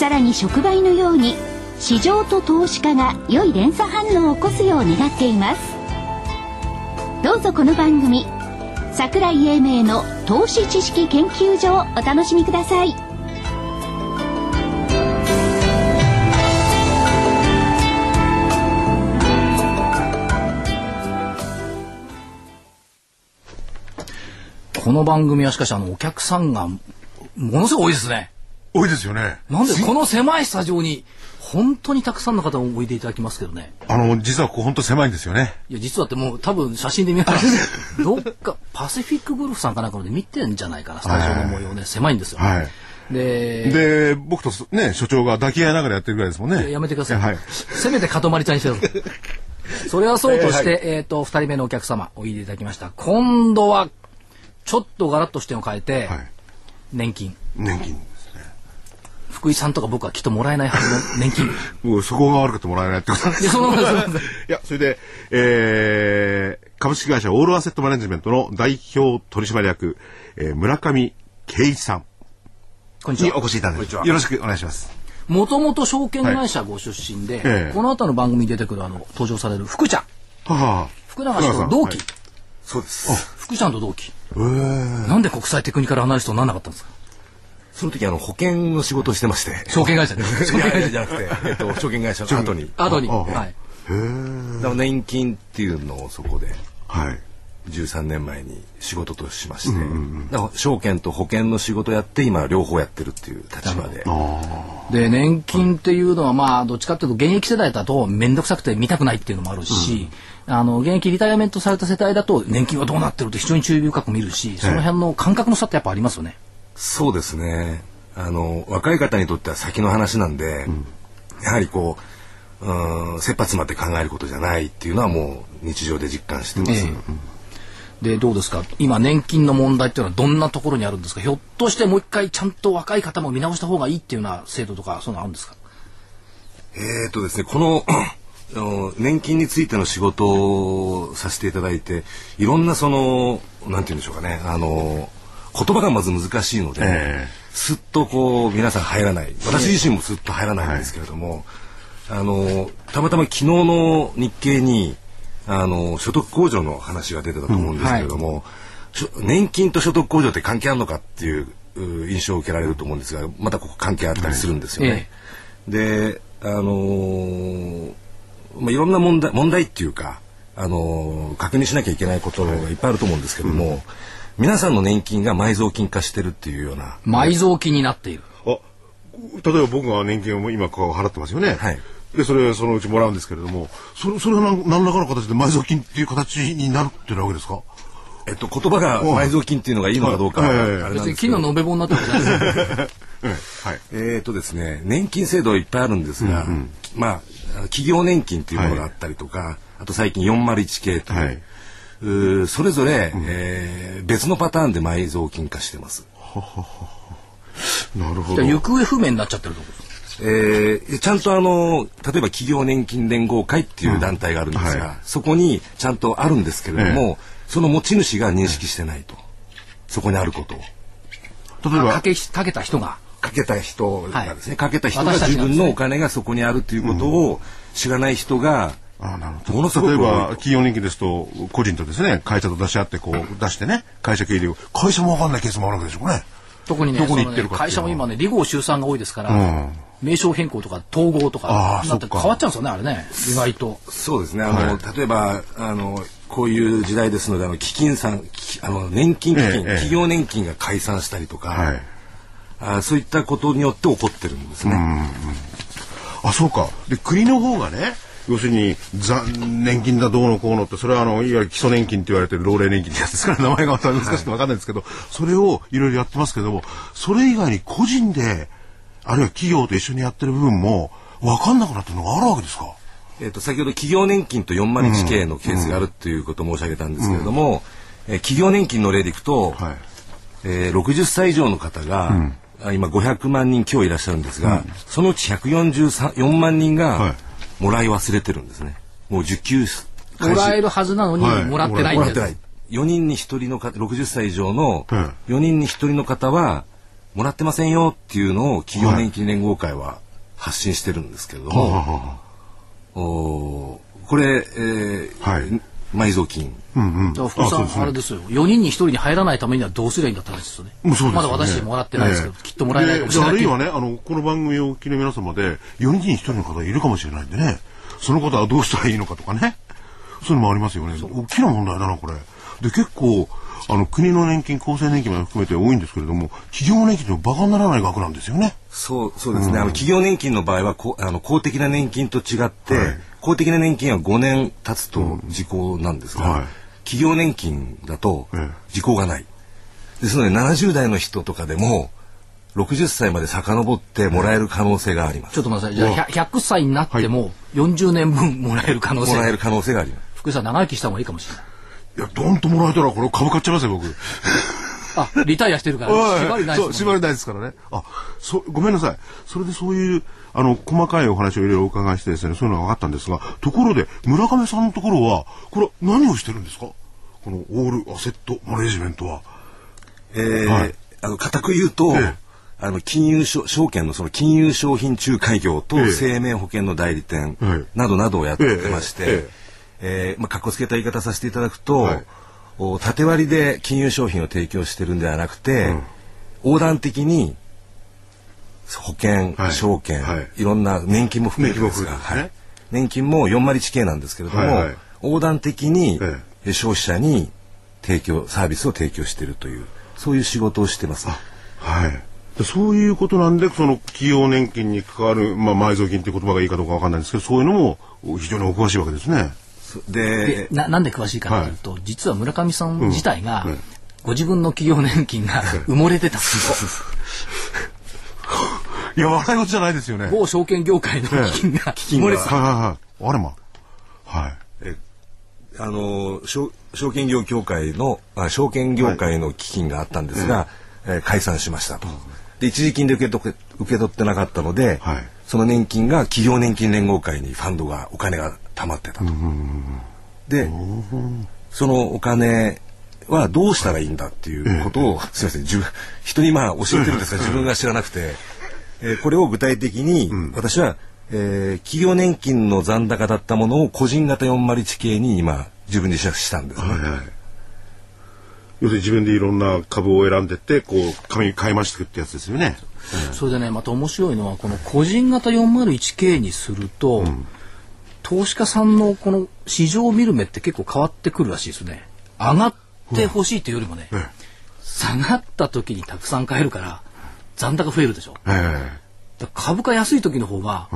Speaker 2: さらに触媒のように市場と投資家が良い連鎖反応を起こすよう願っていますどうぞこの番組桜井英明の投資知識研究所をお楽しみください
Speaker 1: この番組はしかしあのお客さんがものすごい多いですね。
Speaker 3: 多いですよね。
Speaker 1: なんでこの狭いスタジオに本当にたくさんの方をおいでいただきますけどね。
Speaker 3: あの、実はここ本当狭いんですよね。
Speaker 1: いや、実はってもう多分写真で見たら、<laughs> どっかパシフィックゴルフさんかなんかので見てんじゃないかな、スタジオの模様ね。狭いんですよ。
Speaker 3: はい。
Speaker 1: で、
Speaker 3: で、僕とね、所長が抱き合いながらやってるぐらいですもんね。
Speaker 1: やめてください。
Speaker 3: はい。
Speaker 1: せめてかとまりちゃんにしてる。<laughs> それはそうとして、えっ、と、二人目のお客様、おいでいただきました。今度は、ちょっとガラッと視点を変えて、
Speaker 3: はい。
Speaker 1: 年金。
Speaker 3: 年金。
Speaker 1: 福井さんとか僕はきっともらえないはずの年金。<laughs>
Speaker 3: もうそこが悪くてもらえないってことなんです
Speaker 1: いや、そんなことな
Speaker 3: いや、それで、えー、株式会社オールアセットマネジメントの代表取締役、えー、村上圭一さん
Speaker 1: こんにちは。
Speaker 3: 越しいただいて、よろしくお願いします。
Speaker 1: もともと証券会社ご出身で、
Speaker 3: ええ
Speaker 1: この後の番組に出てくるあの、登場される福ちゃん。
Speaker 3: はは
Speaker 1: 福永氏と同期。
Speaker 5: そうです。
Speaker 1: 福ちゃんと同期。
Speaker 3: えー、
Speaker 1: なんで国際テクニカルアナリストにならなかったんですか？
Speaker 5: その時あの保険の仕事をしてまして。
Speaker 1: 証券会社で。<laughs> 証券会社
Speaker 5: じゃなくて、えっと、証券会社の後に。
Speaker 1: 後に。
Speaker 3: ああ
Speaker 1: はい。
Speaker 5: だから年金っていうのをそこで
Speaker 3: はい。
Speaker 5: 13年前に仕事としまして、だから証券と保険の仕事やって今両方やってるっていう立場で。
Speaker 1: で、年金っていうのは、まあ、どっちかっていうと、現役世代だと、めんどくさくて見たくないっていうのもあるし、あの、現役リタイアメントされた世帯だと、年金はどうなってるって非常に注意深く見るし、その辺の感覚の差ってやっぱありますよね。
Speaker 5: そうですね。あの、若い方にとっては先の話なんで、やはりこう、うん、切羽詰まって考えることじゃないっていうのはもう日常で実感してます。
Speaker 1: えで、どうですか？今、年金の問題っていうのはどんなところにあるんですか？ひょっとしてもう一回ちゃんと若い方も見直した方がいいっていうような制度とか、そういうのあるんですか？
Speaker 5: えーとですね、この年金についての仕事をさせていただいていろんなそのなんて言うんでしょうかね。あの言葉がまず難しいので、
Speaker 3: え
Speaker 5: すっとこう皆さん入らない。私自身もすっと入らないんですけれども、あのたまたま昨日の日経にあの所得控除の話が出てたと思うんですけれども、しょ年金と所得控除って関係あるのかっていうう印象を受けられると思うんですがまたここ関係あったりするんですよね。であのーまあ、いろんな問題問題っていうか、あのー確認しなきゃいけないことがいっぱいあると思うんですけども、皆さんの年金が埋蔵金化してるっていうような。
Speaker 1: 埋蔵金になっている。
Speaker 3: あ、例えば僕が年金を今こう払ってますよね。
Speaker 5: はい。
Speaker 3: で、それそのうちもらうんですけれども、それ、それは何何らかの形で埋蔵金っていう形になるっていうわけですか？
Speaker 5: えっと、言葉が埋蔵金っていうのがいいのかどうかは
Speaker 3: はい。は
Speaker 1: 別に金の延べ棒になってるじゃないです <laughs>
Speaker 3: うん。はい。
Speaker 5: えーとですね、年金制度はいっぱいあるんですが、まあ、企業年金というものがあったりとか、あと最近401系という、
Speaker 3: はい
Speaker 5: それぞれ、えー別のパターンで埋蔵金化してます。
Speaker 3: なるほど。
Speaker 1: 行方不明になっちゃってるところ。
Speaker 5: えーちゃんとあの例えば企業年金連合会っていう団体があるんですが、
Speaker 3: うん。はい。
Speaker 5: そこにちゃんとあるんですけれども、
Speaker 3: え
Speaker 5: その持ち主が認識してないと、そこにあることを。
Speaker 3: 例えば、
Speaker 1: かけ、かけた人が。
Speaker 5: かけた人がですね、
Speaker 1: はい。
Speaker 5: かけた人が自分のお金がそこにあるということを知らない人が、
Speaker 3: あなるほど。
Speaker 5: ものすごく
Speaker 3: 例えば、企業年金ですと、個人とですね、会社と出し合って、こう、出してね、会社経理を、会社もわかんないケースもあるわけでしょうね。
Speaker 1: 特にね、
Speaker 3: どこに行
Speaker 1: そのね
Speaker 3: ってるかっていうのは
Speaker 1: 会社も今ね、離合集散が多いですから、
Speaker 3: うん
Speaker 1: 名称変更とか統合とか変わっちゃうんですよね、あれね。意外と。
Speaker 5: そうですねあの、例えばあのこういう時代ですのであの基金さんきあの年金基金、
Speaker 3: ええええ
Speaker 5: 企業年金が解散したりとか、
Speaker 3: はい。
Speaker 5: あそういったことによって起こってるんですね。
Speaker 3: あ、そうか。で、国の方がね、要するに、ざ年金だどうのこうのって、それはあの、いわゆる基礎年金って言われてる老齢年金ってやつですから、名前が難しくてわかんないんですけど、それをいろいろやってますけども、それ以外に個人で、あるいは企業と一緒にやってる部分も、わかんなくなってるのがあるわけですか？
Speaker 5: えっと先ほど企業年金と 401K のケースがあるということを申し上げたんですけれども、えー企業年金の例でいくと、
Speaker 3: はい。
Speaker 5: えー60歳以上の方が、あ今500万人今日いらっしゃるんですが、そのうち144万人
Speaker 3: は
Speaker 5: がもらい忘れてるんですね。もう受給
Speaker 1: もらえるはずなのに、
Speaker 3: はい
Speaker 1: もらってないんです。
Speaker 5: もらってない。4人に1人の方、60歳以上の
Speaker 3: うん
Speaker 5: 4人に1人の方は、もらってませんよっていうのを企業年金連合会は発信してるんですけれども、
Speaker 3: はあは
Speaker 5: おこれ、えー
Speaker 3: はい
Speaker 5: 埋蔵金、
Speaker 3: あうんうん。
Speaker 1: だから福井さん、
Speaker 3: あ
Speaker 1: れですよ。4人に1人に入らないためにはどうすりゃいいんだって話ですよね。
Speaker 3: もうそうですよね
Speaker 1: まだ私もらってないですけど、
Speaker 3: ええ
Speaker 1: きっともらえないかもしれない
Speaker 3: であるいはね、あの、この番組をお聞きの皆様で、4人に1人の方いるかもしれないんでね、その方はどうしたらいいのかとかね、そういうのもありますよね。大きな問題だな、これ。で、結構、あの、国の年金、厚生年金まで含めて多いんですけれども、企業年金ってバカにならない額なんですよね。
Speaker 5: そうそうですね、あの企業年金の場合はこあの公的な年金と違って、公的な年金は5年経つと時効なんですが、
Speaker 3: はい
Speaker 5: 企業年金だと
Speaker 3: ええ
Speaker 5: 時効がない。ですので70代の人とかでも60歳まで遡ってもらえる可能性があります。
Speaker 1: ちょっと待ってください。じゃあ、100 100歳になっても、40年分もらえる可能性
Speaker 5: もらえる可能性があります。
Speaker 1: 福井さん、長生きした方がいいかもしれない。
Speaker 3: いや、ドンともらえたら、これ株買っちゃいますよ、僕。
Speaker 1: あ、リタイアしてるから、縛りない
Speaker 3: そう、
Speaker 1: ですもんね。
Speaker 3: 縛りないですからね。あ、そ、ごめんなさい。それでそういう、あの、細かいお話をいろいろお伺いしてですね、そういうのが分かったんですが、ところで、村上さんのところは、これは何をしてるんですか？このオールアセットマネジメントは。
Speaker 5: えー
Speaker 3: はい
Speaker 5: あの固く言うと、
Speaker 3: ええ
Speaker 5: あの金融証証券のその金融商品仲介業と
Speaker 3: ええ
Speaker 5: 生命保険の代理店
Speaker 3: はい
Speaker 5: などなどをやってまして、
Speaker 3: え
Speaker 5: ーまあ、かっこつけた言い方させていただくと、
Speaker 3: はい。
Speaker 5: お縦割りで金融商品を提供してるんではなくて、横断的に保険、
Speaker 3: はい。
Speaker 5: 証券、
Speaker 3: はい。
Speaker 5: い、ろんな年金も含めてですが、
Speaker 3: 年金も含めてですね。
Speaker 5: はい。年金も4割地形なんですけれども、
Speaker 3: はいはい。
Speaker 5: 横断的に
Speaker 3: え
Speaker 5: 消費者に提供サービスを提供しているというそういう仕事をしてます。
Speaker 3: はい。でそういうことなんで、その企業年金に関わる、まあ、埋蔵金っていう言葉がいいかどうかわかんないんですけど、そういうのも非常にお詳しいわけですね。
Speaker 5: で
Speaker 1: でななんで詳しいかというと、実は村上さん自体が、ご自分の企業年金が埋もれてたんですよ。
Speaker 3: いや、笑い事じゃないですよね。
Speaker 1: 某証券業界の基金が埋もれてた。
Speaker 3: はいはいはい。あれま。はい。
Speaker 5: あの証証券業協会のあ証券業界の基金があったんですが、えー解散しましたと。で一時金で受け取受け取ってなかったので、
Speaker 3: はい
Speaker 5: その年金が企業年金連合会にファンドがお金が貯まってた。と。でそのお金はどうしたらいいんだっていうことを、<laughs> すみません自分人にまあ教えてるんですが自分が知らなくて、えーこれを具体的に私は、えー企業年金の残高だったものを個人型401地形に今自分でしたんですね、
Speaker 3: はいはい。要するに自分でいろんな株を選んでって、こう、紙買い増していくってやつですよね。
Speaker 1: それでねまた面白いのはこの個人型 401K にすると、投資家さんのこの市場を見る目って結構変わってくるらしいですね。上がってほしいっていうよりもね、
Speaker 3: え
Speaker 1: 下がった時にたくさん買えるから残高増えるでしょ。
Speaker 3: え。え。
Speaker 1: だから株価安い時の方が、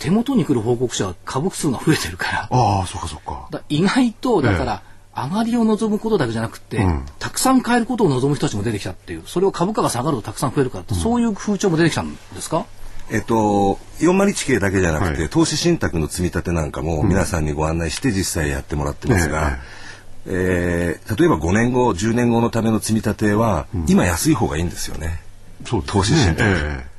Speaker 1: 手元に来る報告者は株数が増えてるから
Speaker 3: ああ、そっかそっか。
Speaker 1: だ意外とだから、上がりを望むことだけじゃなくて、たくさん買えることを望む人たちも出てきたっていうそれを株価が下がるとたくさん増えるからって、そういう風潮も出てきたんですか？
Speaker 5: えっと401地形だけじゃなくて、
Speaker 3: はい。
Speaker 5: 投資信託の積み立てなんかも皆さんにご案内して実際やってもらってますが、えー例えば5年後10年後のための積み立ては、今安い方がいいんですよね。
Speaker 3: ね。
Speaker 5: 投資信託。
Speaker 3: え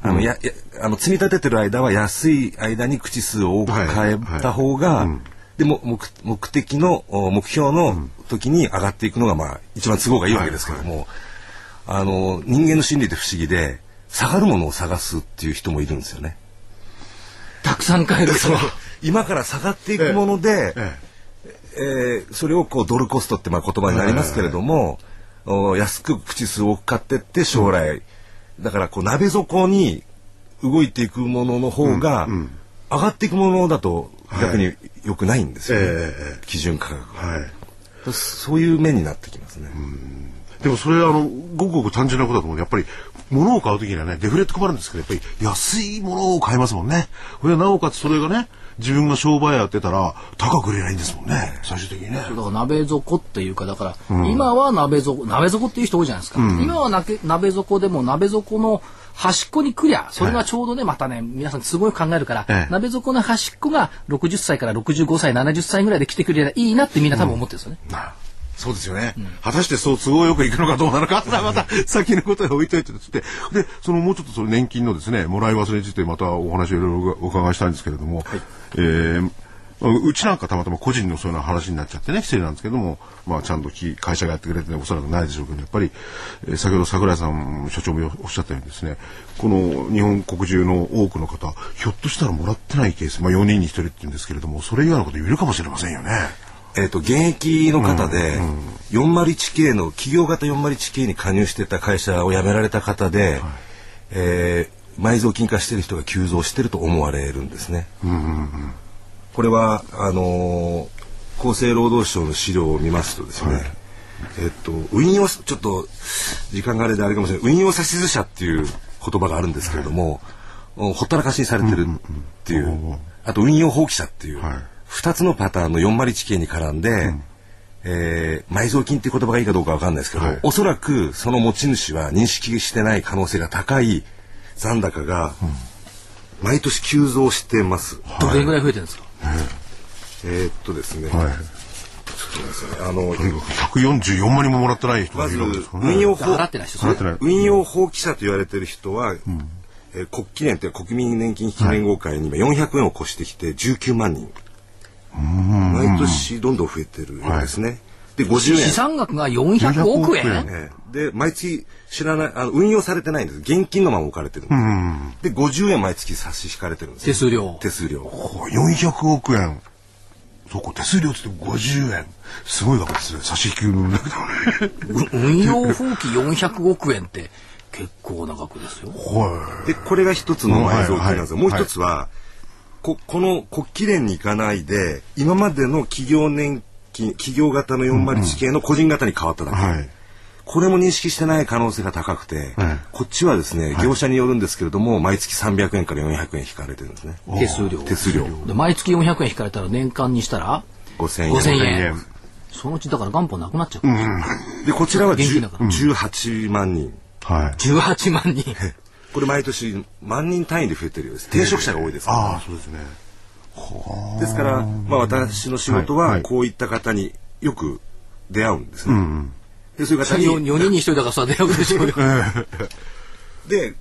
Speaker 5: あの、や、や、あの、積み立ててる間は安い間に口数を多く変えた方が、でも、目、目的の、お目標の時に上がっていくのが、まあ、一番都合がいいわけですけども、あの、人間の心理って不思議で、下がるものを探すっていう人もいるんですよね。
Speaker 1: たくさん買えると
Speaker 5: 今から下がっていくもので、
Speaker 3: え
Speaker 5: え。ーそれをこうドルコストってまあ言葉になりますけれども、お安く口数を多く買ってって将来、だからこう鍋底に動いていくものの方が、上がっていくものだと逆に良くないんですよね、
Speaker 3: ええ
Speaker 5: 基準価格が、
Speaker 3: はい。
Speaker 5: そういう面になってきますね。
Speaker 3: でもそれあのごくごく単純なことだと思う。んでやっぱり物を買う時にはねデフレって困るんですけどやっぱり安いものを買いますもんね。これなおかつそれがね自分が商売やってたら高く売れないんですもんね。最終的にね。
Speaker 1: だから鍋底っていうかだから、今は鍋底鍋底っていう人多いじゃないですか、今はなけ鍋底でも鍋底の端っこに来りゃそれがちょうどね、またね皆さんすごい考えるから、
Speaker 3: ええ。
Speaker 1: 鍋底の端っこが60歳から65歳70歳ぐらいで来てくれりゃいいなってみんな多分思ってるんですよね、
Speaker 3: そうですよね、果たしてそう都合よくいくのかどうなのかまた先のことで置いといてつってでそのもうちょっとその年金のですねもらい忘れについてまたお話をいろいろお伺いしたいんですけれども、えーうちなんかたまたま個人のそういう話になっちゃってね、失礼なんですけども、まあちゃんとき会社がやってくれてね、おそらくないでしょうけど、やっぱり、えー先ほど桜井さん所長もおっしゃったようにですね、この日本国中の多くの方、ひょっとしたらもらってないケース、まあ4人に1人って言うんですけれども、それ以外のこと言えるかもしれませんよね。
Speaker 5: えっ、と、現役の方で、401K の企業型 401K に加入してた会社を辞められた方で、えー埋蔵金化してる人が急増してると思われるんですね。これは、あのー厚生労働省の資料を見ますとですね、えっと、運用、ちょっと、時間があれであれかもしれない、運用指図者っていう言葉があるんですけれども、ほったらかしにされてるっていう、あと運用放棄者っていう、
Speaker 3: はい
Speaker 5: 二つのパターンの401系に絡んで、えー埋蔵金っていう言葉がいいかどうかわかんないですけど、
Speaker 3: はい。
Speaker 5: おそらくその持ち主は認識してない可能性が高い残高が、毎年急増してます。
Speaker 1: どれぐらい増えてるんですか？
Speaker 5: えー。っとですね、
Speaker 3: はい。
Speaker 5: あの、
Speaker 3: とにかく144万人ももらってない人がい
Speaker 5: まず
Speaker 3: るわけですからね。
Speaker 5: 運用法
Speaker 1: 払ってない人
Speaker 3: 払ってない。
Speaker 5: 運用放棄者と言われてる人は、えー国記連という国民年金基金連合会に今400円を越してきて19万人毎年どんどん増えてるようですね、で50円。
Speaker 1: 資産額が400億円
Speaker 3: ？400億
Speaker 5: ええ。で毎月知らないあの運用されてないんです。現金のまま置かれてるんです、で50円毎月差し引かれてるんです。
Speaker 1: 手数料。
Speaker 5: 手数料。
Speaker 3: こう400億円。そうか、手数料って言って50円。すごい額ですね。差し引きのだけどね。
Speaker 1: 運用放棄400億円って結構な額ですよ。
Speaker 3: は
Speaker 5: でこれが一つの埋蔵金なんですよ、
Speaker 3: はい。
Speaker 5: もう一つは、ここの国記連に行かないで今までの企業年金企業型の401系の個人型に変わっただけ、
Speaker 3: い。はい。
Speaker 5: これも認識してない可能性が高くて、
Speaker 3: はい
Speaker 5: こっちはですね業者によるんですけれども、毎月300円から400円引かれてるんですね
Speaker 1: 手数料。
Speaker 5: 手数料
Speaker 1: で毎月400円引かれたら年間にしたら
Speaker 5: 5000円
Speaker 1: 5000
Speaker 3: 1000
Speaker 1: 円
Speaker 3: 円。
Speaker 1: そのうちだから元本なくなっちゃう。
Speaker 5: でこちらは10
Speaker 1: 現金だから
Speaker 5: 18万人
Speaker 3: はい。
Speaker 1: 18万人。<laughs> <laughs>
Speaker 5: これ毎年万人単位で増えてるようです。定職者が多いですから。
Speaker 3: ああ、そうですね。
Speaker 5: ですから、まあ、私の仕事
Speaker 3: はいは
Speaker 5: はい。こういった方によく出会うんですね。でそういう方
Speaker 1: 4
Speaker 5: に
Speaker 1: 人に1人だからさ、出会うでしょうよ。<laughs>
Speaker 5: で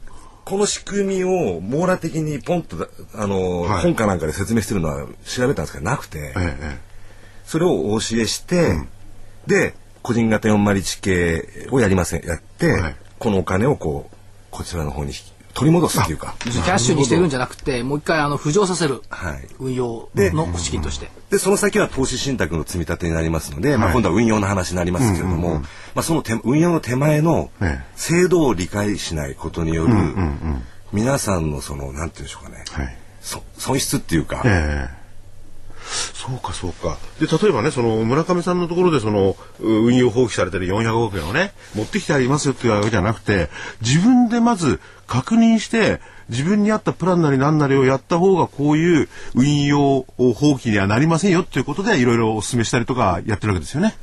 Speaker 5: この仕組みを網羅的にポンとだあの、
Speaker 3: はい。
Speaker 5: 本かなんかで説明してるのは調べたんですけどなくて、
Speaker 3: えええ
Speaker 5: それをお教えして、で個人型401系をやりませんやって、
Speaker 3: はい。
Speaker 5: このお金をこうこちらの方に取り戻すっていうか。
Speaker 1: キャッシュにしてるんじゃなくて、もう一回あの浮上させる。
Speaker 5: はい
Speaker 1: 運用
Speaker 5: で
Speaker 1: の資金として。
Speaker 5: で、その先は投資信託の積み立てになりますので、まあ、
Speaker 3: はい
Speaker 5: 今度は運用の話になりますけれども、まあ、その手運用の手前の
Speaker 3: ええ
Speaker 5: 制度を理解しないことによる、皆さんのその、なんていうんでしょうかね、
Speaker 3: はい。
Speaker 5: そ損失っていうか、
Speaker 3: ええそうか、そうか。で、例えばね、その、村上さんのところで、その、運用放棄されてる400億円をね、持ってきてありますよっていうわけじゃなくて、自分でまず確認して、自分に合ったプランなり何なりをやった方が、こういう運用放棄にはなりませんよっていうことで、いろいろお勧めしたりとかやってるわけですよね。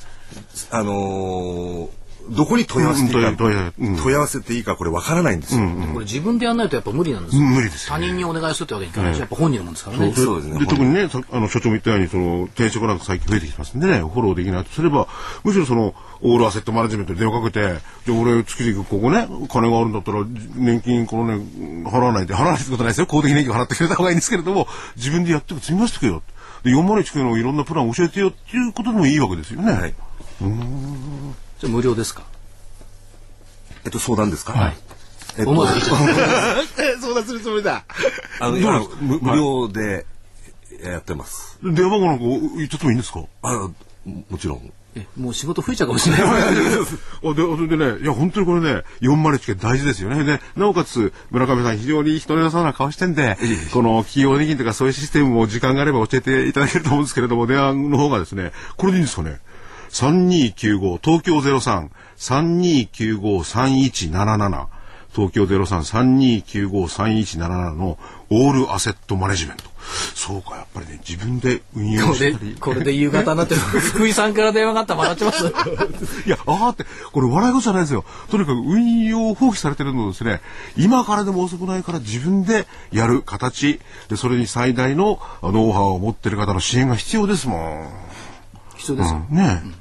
Speaker 5: あのーどこに問い合わせていいか、
Speaker 3: うん問い合わせ
Speaker 5: ていいかこれわからないんですよ。
Speaker 1: これ自分でやんないとやっぱ無理なんですよ。
Speaker 3: うん無理ですよ
Speaker 1: 他人にお願いするってわけにいかないし、やっぱ本人のもんですからね。
Speaker 5: そうですね
Speaker 3: で特にね、さあの所長も言ったように、その転職なんか最近増えてきてますんでね、フォローできないとすれば、むしろそのオールアセットマネジメントに電話かけて、じゃあ俺月々ここね、金があるんだったら、年金このね、払わないで、払わないってことないですよ。公的年金払ってくれた方がいいんですけれども、自分でやってく、積み出してくれよ。で、401系のいろんなプラン教えてよっていうことでもいいわけですよね。
Speaker 5: はい。
Speaker 1: それ無料ですか？
Speaker 5: えっと、相談ですか？
Speaker 1: はい。
Speaker 5: えっと、
Speaker 1: 思わず言っちゃう
Speaker 3: そうだするつもりだ。
Speaker 5: あの、今無無料でやってます。
Speaker 3: 電話番号なんか言っちゃってもいいんですか？
Speaker 5: あもちろん。
Speaker 1: えもう仕事増えちゃうかもしれない。<laughs>
Speaker 3: あで、それでね、いや、本当にこれね、401系大事ですよね。で、なおかつ、村上さん非常に人の良さそうな顔してんで、この企業年金とかそういうシステムを時間があれば教えていただけると思うんですけれども、電話の方がですね、これでいいんですかね？3295、東京03、3295-3177、東京03-3295-3177のオールアセットマネジメント。そうか、やっぱりね、自分で運用したり。、
Speaker 1: これで夕方になってる。<laughs> 福井さんから電話があったら笑っちゃいます。<laughs>
Speaker 3: いや、ああって、これ笑い事じゃないですよ。とにかく運用放棄されてるのをですね、今からでも遅くないから自分でやる形、で、それに最大のノウハウを持ってる方の支援が必要ですも
Speaker 1: 必要ですよ。
Speaker 3: ん。ねうん。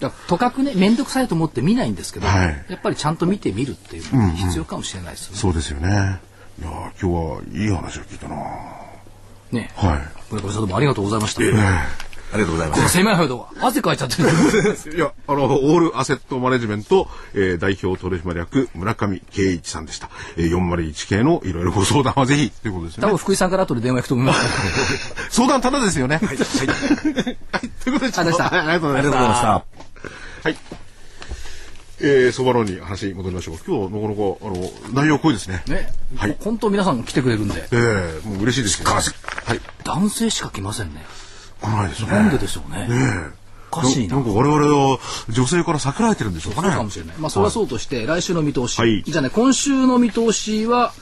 Speaker 1: だとかくね、めんどくさいと思って見ないんですけど、
Speaker 3: はい
Speaker 1: やっぱりちゃんと見てみるっていうのが必要かもしれないですよね。
Speaker 3: そうですよね。いやー今日はいい話を聞いたな
Speaker 1: ね。
Speaker 3: はい。
Speaker 1: 村上さんどうもありがとうございました。
Speaker 5: ありがとうございます。
Speaker 1: 狭いほど汗かいちゃってる。<laughs>
Speaker 3: いや、あの、オールアセットマネジメント、えー代表取締役村上圭一さんでした。えー、401系のいろいろご相談はぜひということですよね
Speaker 1: 多分。福井さんから後で電話行くと思います。<laughs>
Speaker 3: 相談ただですよね。はい。はい。ということで、ちょっと
Speaker 1: ありがとうございました
Speaker 3: はい
Speaker 5: ありがとうございました。
Speaker 3: はい。えー、そば論に話戻りましょう。今日、なかなか、あの、内容濃いですね。
Speaker 1: ね。
Speaker 3: はい
Speaker 1: 本当皆さん来てくれるんで、
Speaker 3: えー、もう嬉しいですけど、ね。はい。
Speaker 1: 男性しか来ませんね。
Speaker 3: 来ないですね。
Speaker 1: なんででしょうね。おかしいな。
Speaker 3: んか我々は女性から避けられてるんでしょうかね。
Speaker 1: そうかもしれない。まあ、それはそうとして、来週の見通し。
Speaker 3: はい
Speaker 1: じゃあね、今週の見通しは、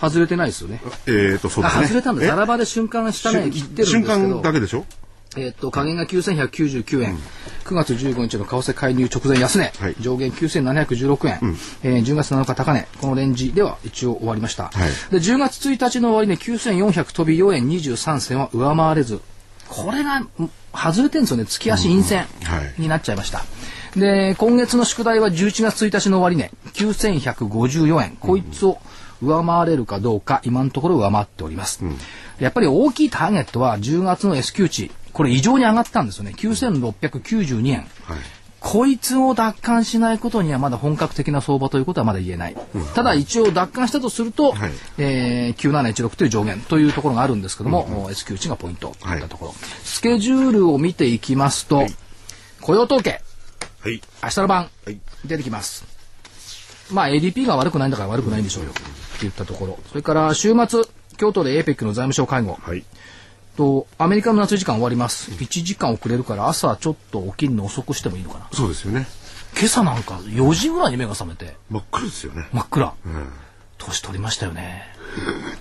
Speaker 1: 外れてないですよね。
Speaker 3: えーと、そう
Speaker 1: あ、
Speaker 3: ですね。
Speaker 1: 外れたんだ。
Speaker 3: え？
Speaker 1: ザラバで瞬間下値切ってるんです
Speaker 3: 瞬
Speaker 1: けど。
Speaker 3: 間だけでしょ？
Speaker 1: えっと、下限が9199円、9月15日の為替介入直前安値、
Speaker 3: はい。
Speaker 1: 上限9716円、えー10月7日高値、このレンジでは一応終わりました。
Speaker 3: はい。
Speaker 1: で、10月1日の終値9400飛び4円。23銭は上回れず、これがん外れてるんですよね、月足陰線
Speaker 3: はい。
Speaker 1: になっちゃいました。で、今月の宿題は11月1日の終値、9154円、こいつを上回れるかどうか、今のところ上回っております。やっぱり大きいターゲットは10月の S q 値、これ異常に上がったんですよね。9692円。
Speaker 3: はい。
Speaker 1: こいつを奪還しないことにはまだ本格的な相場ということはまだ言えない。ただ一応奪還したとすると、
Speaker 3: はい
Speaker 1: えー、9716という上限というところがあるんですけども、S q 値がポイントといったところ。スケジュールを見ていきますと、雇用統計、
Speaker 3: はい。
Speaker 1: 明日の晩、
Speaker 3: はい
Speaker 1: 出てきます。まあ ADP が悪くないんだから悪くないんでしょうよ。って言ったところ。それから週末、京都で APEC の財務省会合。
Speaker 3: はい。
Speaker 1: と、アメリカの夏時間終わります。1時間遅れるから朝ちょっと起きるの遅くしてもいいのかな。
Speaker 3: そうですよね。
Speaker 1: 今朝なんか4時ぐらいに目が覚めて、
Speaker 3: 真っ暗ですよね。
Speaker 1: 真っ暗。
Speaker 3: うん。
Speaker 1: 年取りましたよね。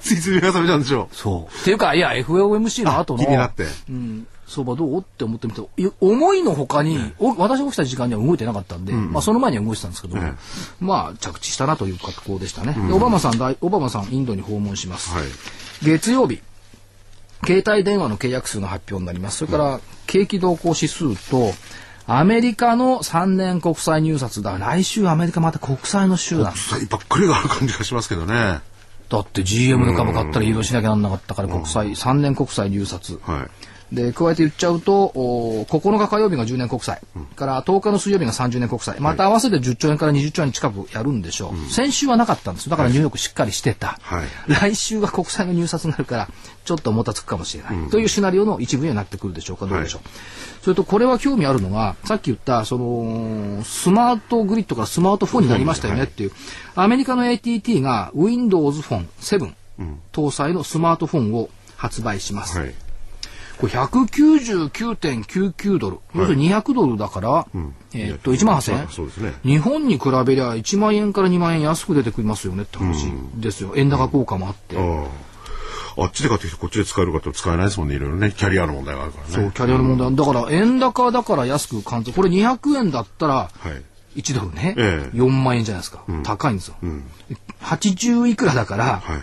Speaker 3: ついつい目が覚めちゃうんでしょ
Speaker 1: そう。っていうか、いや、FOMC の後の、
Speaker 3: 気になって。
Speaker 1: うん、相場どうって思ってみて、い思いのほかに、お私が起きた時間には動いてなかったんで、まあその前には動いてたんですけど、
Speaker 3: ん
Speaker 1: まあ着地したなという格好でしたね。でオバマさん大、オバマさんインドに訪問します。
Speaker 3: はい。
Speaker 1: 月曜日、携帯電話の契約数の発表になります。それから、景気動向指数と、アメリカの3年国債入札だ。来週アメリカまた国債の週なんです
Speaker 3: さばっかりがある感じがしますけどね。
Speaker 1: だって GM の株買ったら移動しなきゃなんなかったから国債、3年国債入札。
Speaker 3: はい。
Speaker 1: で、加えて言っちゃうと、お9日火曜日が10年国債、から10日の水曜日が30年国債、また合わせて10兆円から20兆円近くやるんでしょう。先週はなかったんですだからニューヨークしっかりしてた。
Speaker 3: はい
Speaker 1: 来週は国債の入札になるから、ちょっともたつくかもしれない。というシナリオの一部にはなってくるでしょうか、どうでしょう。それと、これは興味あるのが、さっき言った、その、スマートグリッドからスマートフォンになりましたよねっていう、アメリカの ATT が Windows Phone 7搭載のスマートフォンを発売します。
Speaker 3: はい。
Speaker 1: これ199.99ドル、要するに200ドルだから、えーっと1万8000円？
Speaker 3: そうですね。
Speaker 1: 日本に比べりゃ1万円から2万円安く出てきますよねって話ですよ、円高効果もあって、
Speaker 3: ああ。あっちで買ってきてこっちで使えるかって使えないですもんね。いろいろね。キャリアの問題があるからね。
Speaker 1: そうキャリアの問題、だから円高だから安く感じこれ200円だったら
Speaker 3: はい。
Speaker 1: 1ドルね、
Speaker 3: ええ
Speaker 1: 4万円じゃないですか、高いんですよ、80いくらだから、
Speaker 3: はい。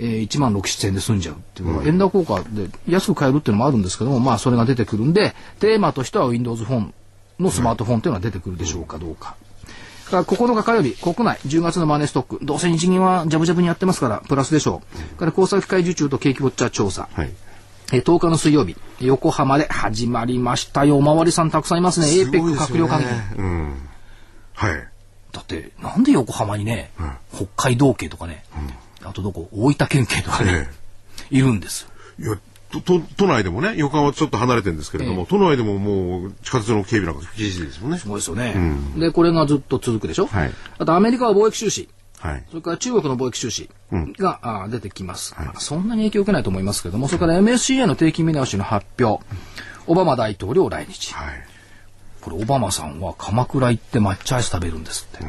Speaker 1: えー、1万6、7円で済んじゃうっていうのは、円高効果で安く買えるっていうのもあるんですけども、まあそれが出てくるんで、テーマとしては Windows フォンのスマートフォンっていうのは出てくるでしょうかどうか。から9日火曜日、国内10月のマネーストック、どうせ日銀はジャブジャブにやってますから、プラスでしょう。から交際機会受注と景気ウォッチャー調査。
Speaker 3: はい。
Speaker 1: えー10日の水曜日、横浜で始まりましたよ。おまわりさんたくさんいますね。
Speaker 3: すごい
Speaker 1: APEC 閣僚会議。
Speaker 3: うん。はい。
Speaker 1: だって、なんで横浜にね、北海道警とかね、あとどこ、大分県警とかね、いるんですよ。
Speaker 3: いや、と都都内でもね、横浜はちょっと離れてるんですけれども、
Speaker 1: ええ
Speaker 3: 都内でももう地下鉄の警備なんか厳しいですもんね。
Speaker 1: すごいですよね。で、これがずっと続くでしょ？
Speaker 3: はい
Speaker 1: あとアメリカは貿易収支。
Speaker 3: はい。
Speaker 1: それから中国の貿易収支が、あ出てきます、まあそんなに影響を受けないと思いますけれども、それから MSCA の定期見直しの発表、オバマ大統領来日。
Speaker 3: はい。
Speaker 1: これ、オバマさんは鎌倉行って抹茶アイス食べるんですって。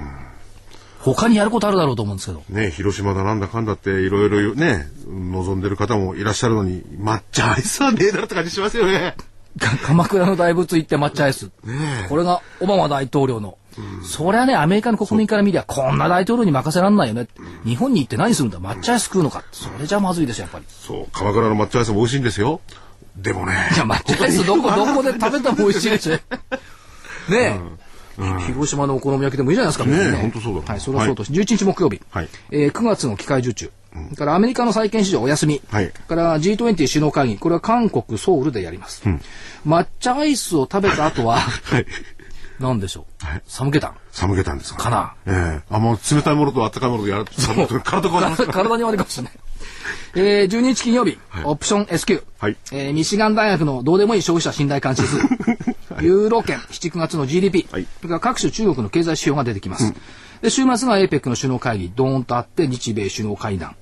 Speaker 1: 他にやることあるだろうと思うんですけど。
Speaker 3: ね、広島だなんだかんだっていろいろね、望んでる方もいらっしゃるのに、抹茶アイスはねえだろって感じしますよね。
Speaker 1: か鎌倉の大仏行って抹茶アイス。これがオバマ大統領の。そりゃね、アメリカの国民から見りゃ、こんな大統領に任せらんないよね。日本に行って何するんだ？抹茶アイス食うのか。それじゃまずいですよ、やっぱり。
Speaker 3: そう、鎌倉の抹茶アイスも美味しいんですよ。でもね。
Speaker 1: いや、抹茶アイスどこ、どこで食べても美味しいですよ。<laughs> ねえ、広島のお好み焼きでもいいじゃないですか。
Speaker 3: ねえほんとそうだ
Speaker 1: はい、それはそうとして、11日木曜日、
Speaker 3: はい
Speaker 1: えー9月の機械受注。からアメリカの債券市場お休み。
Speaker 3: はい
Speaker 1: から G20 首脳会議。これは韓国ソウルでやります。抹茶アイスを食べた後は、<laughs>
Speaker 3: はい。
Speaker 1: 何でしょう？
Speaker 3: はい
Speaker 1: 寒気たん。
Speaker 3: 寒気たんですか？
Speaker 1: かな
Speaker 3: ええあ、もう冷たいものと温かいものとやる体。<laughs>
Speaker 1: 体に悪いかもしれない。えー、12日金曜日、オプション S q
Speaker 3: はい。
Speaker 1: えーミシガン大学のどうでもいい消費者信頼監視数、<laughs> ユーロ圏7、9月の GDP、
Speaker 3: はい。
Speaker 1: それから各種中国の経済指標が出てきます。で週末が APEC の首脳会議、ドーンとあって、日米首脳会談。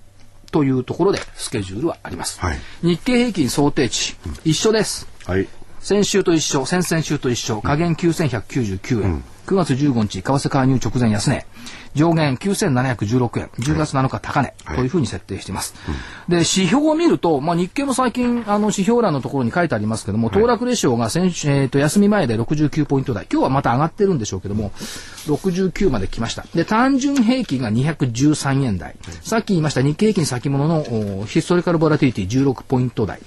Speaker 1: というところでスケジュールはあります。
Speaker 3: はい。
Speaker 1: 日経平均想定値、一緒です。
Speaker 3: はい。
Speaker 1: 先週と一緒、先々週と一緒、下限9199円。9月15日、為替介入直前安値。上限9716円。10月7日高値。というふうに設定しています。で、指標を見ると、まあ、日経も最近、あの、指標欄のところに書いてありますけども、騰落レシオが先週、えっ、と、休み前で69ポイント台。今日はまた上がってるんでしょうけども、69まで来ました。で、単純平均が213円台。さっき言いました日経平均先物のおヒストリカルボラティリティ16ポイント台。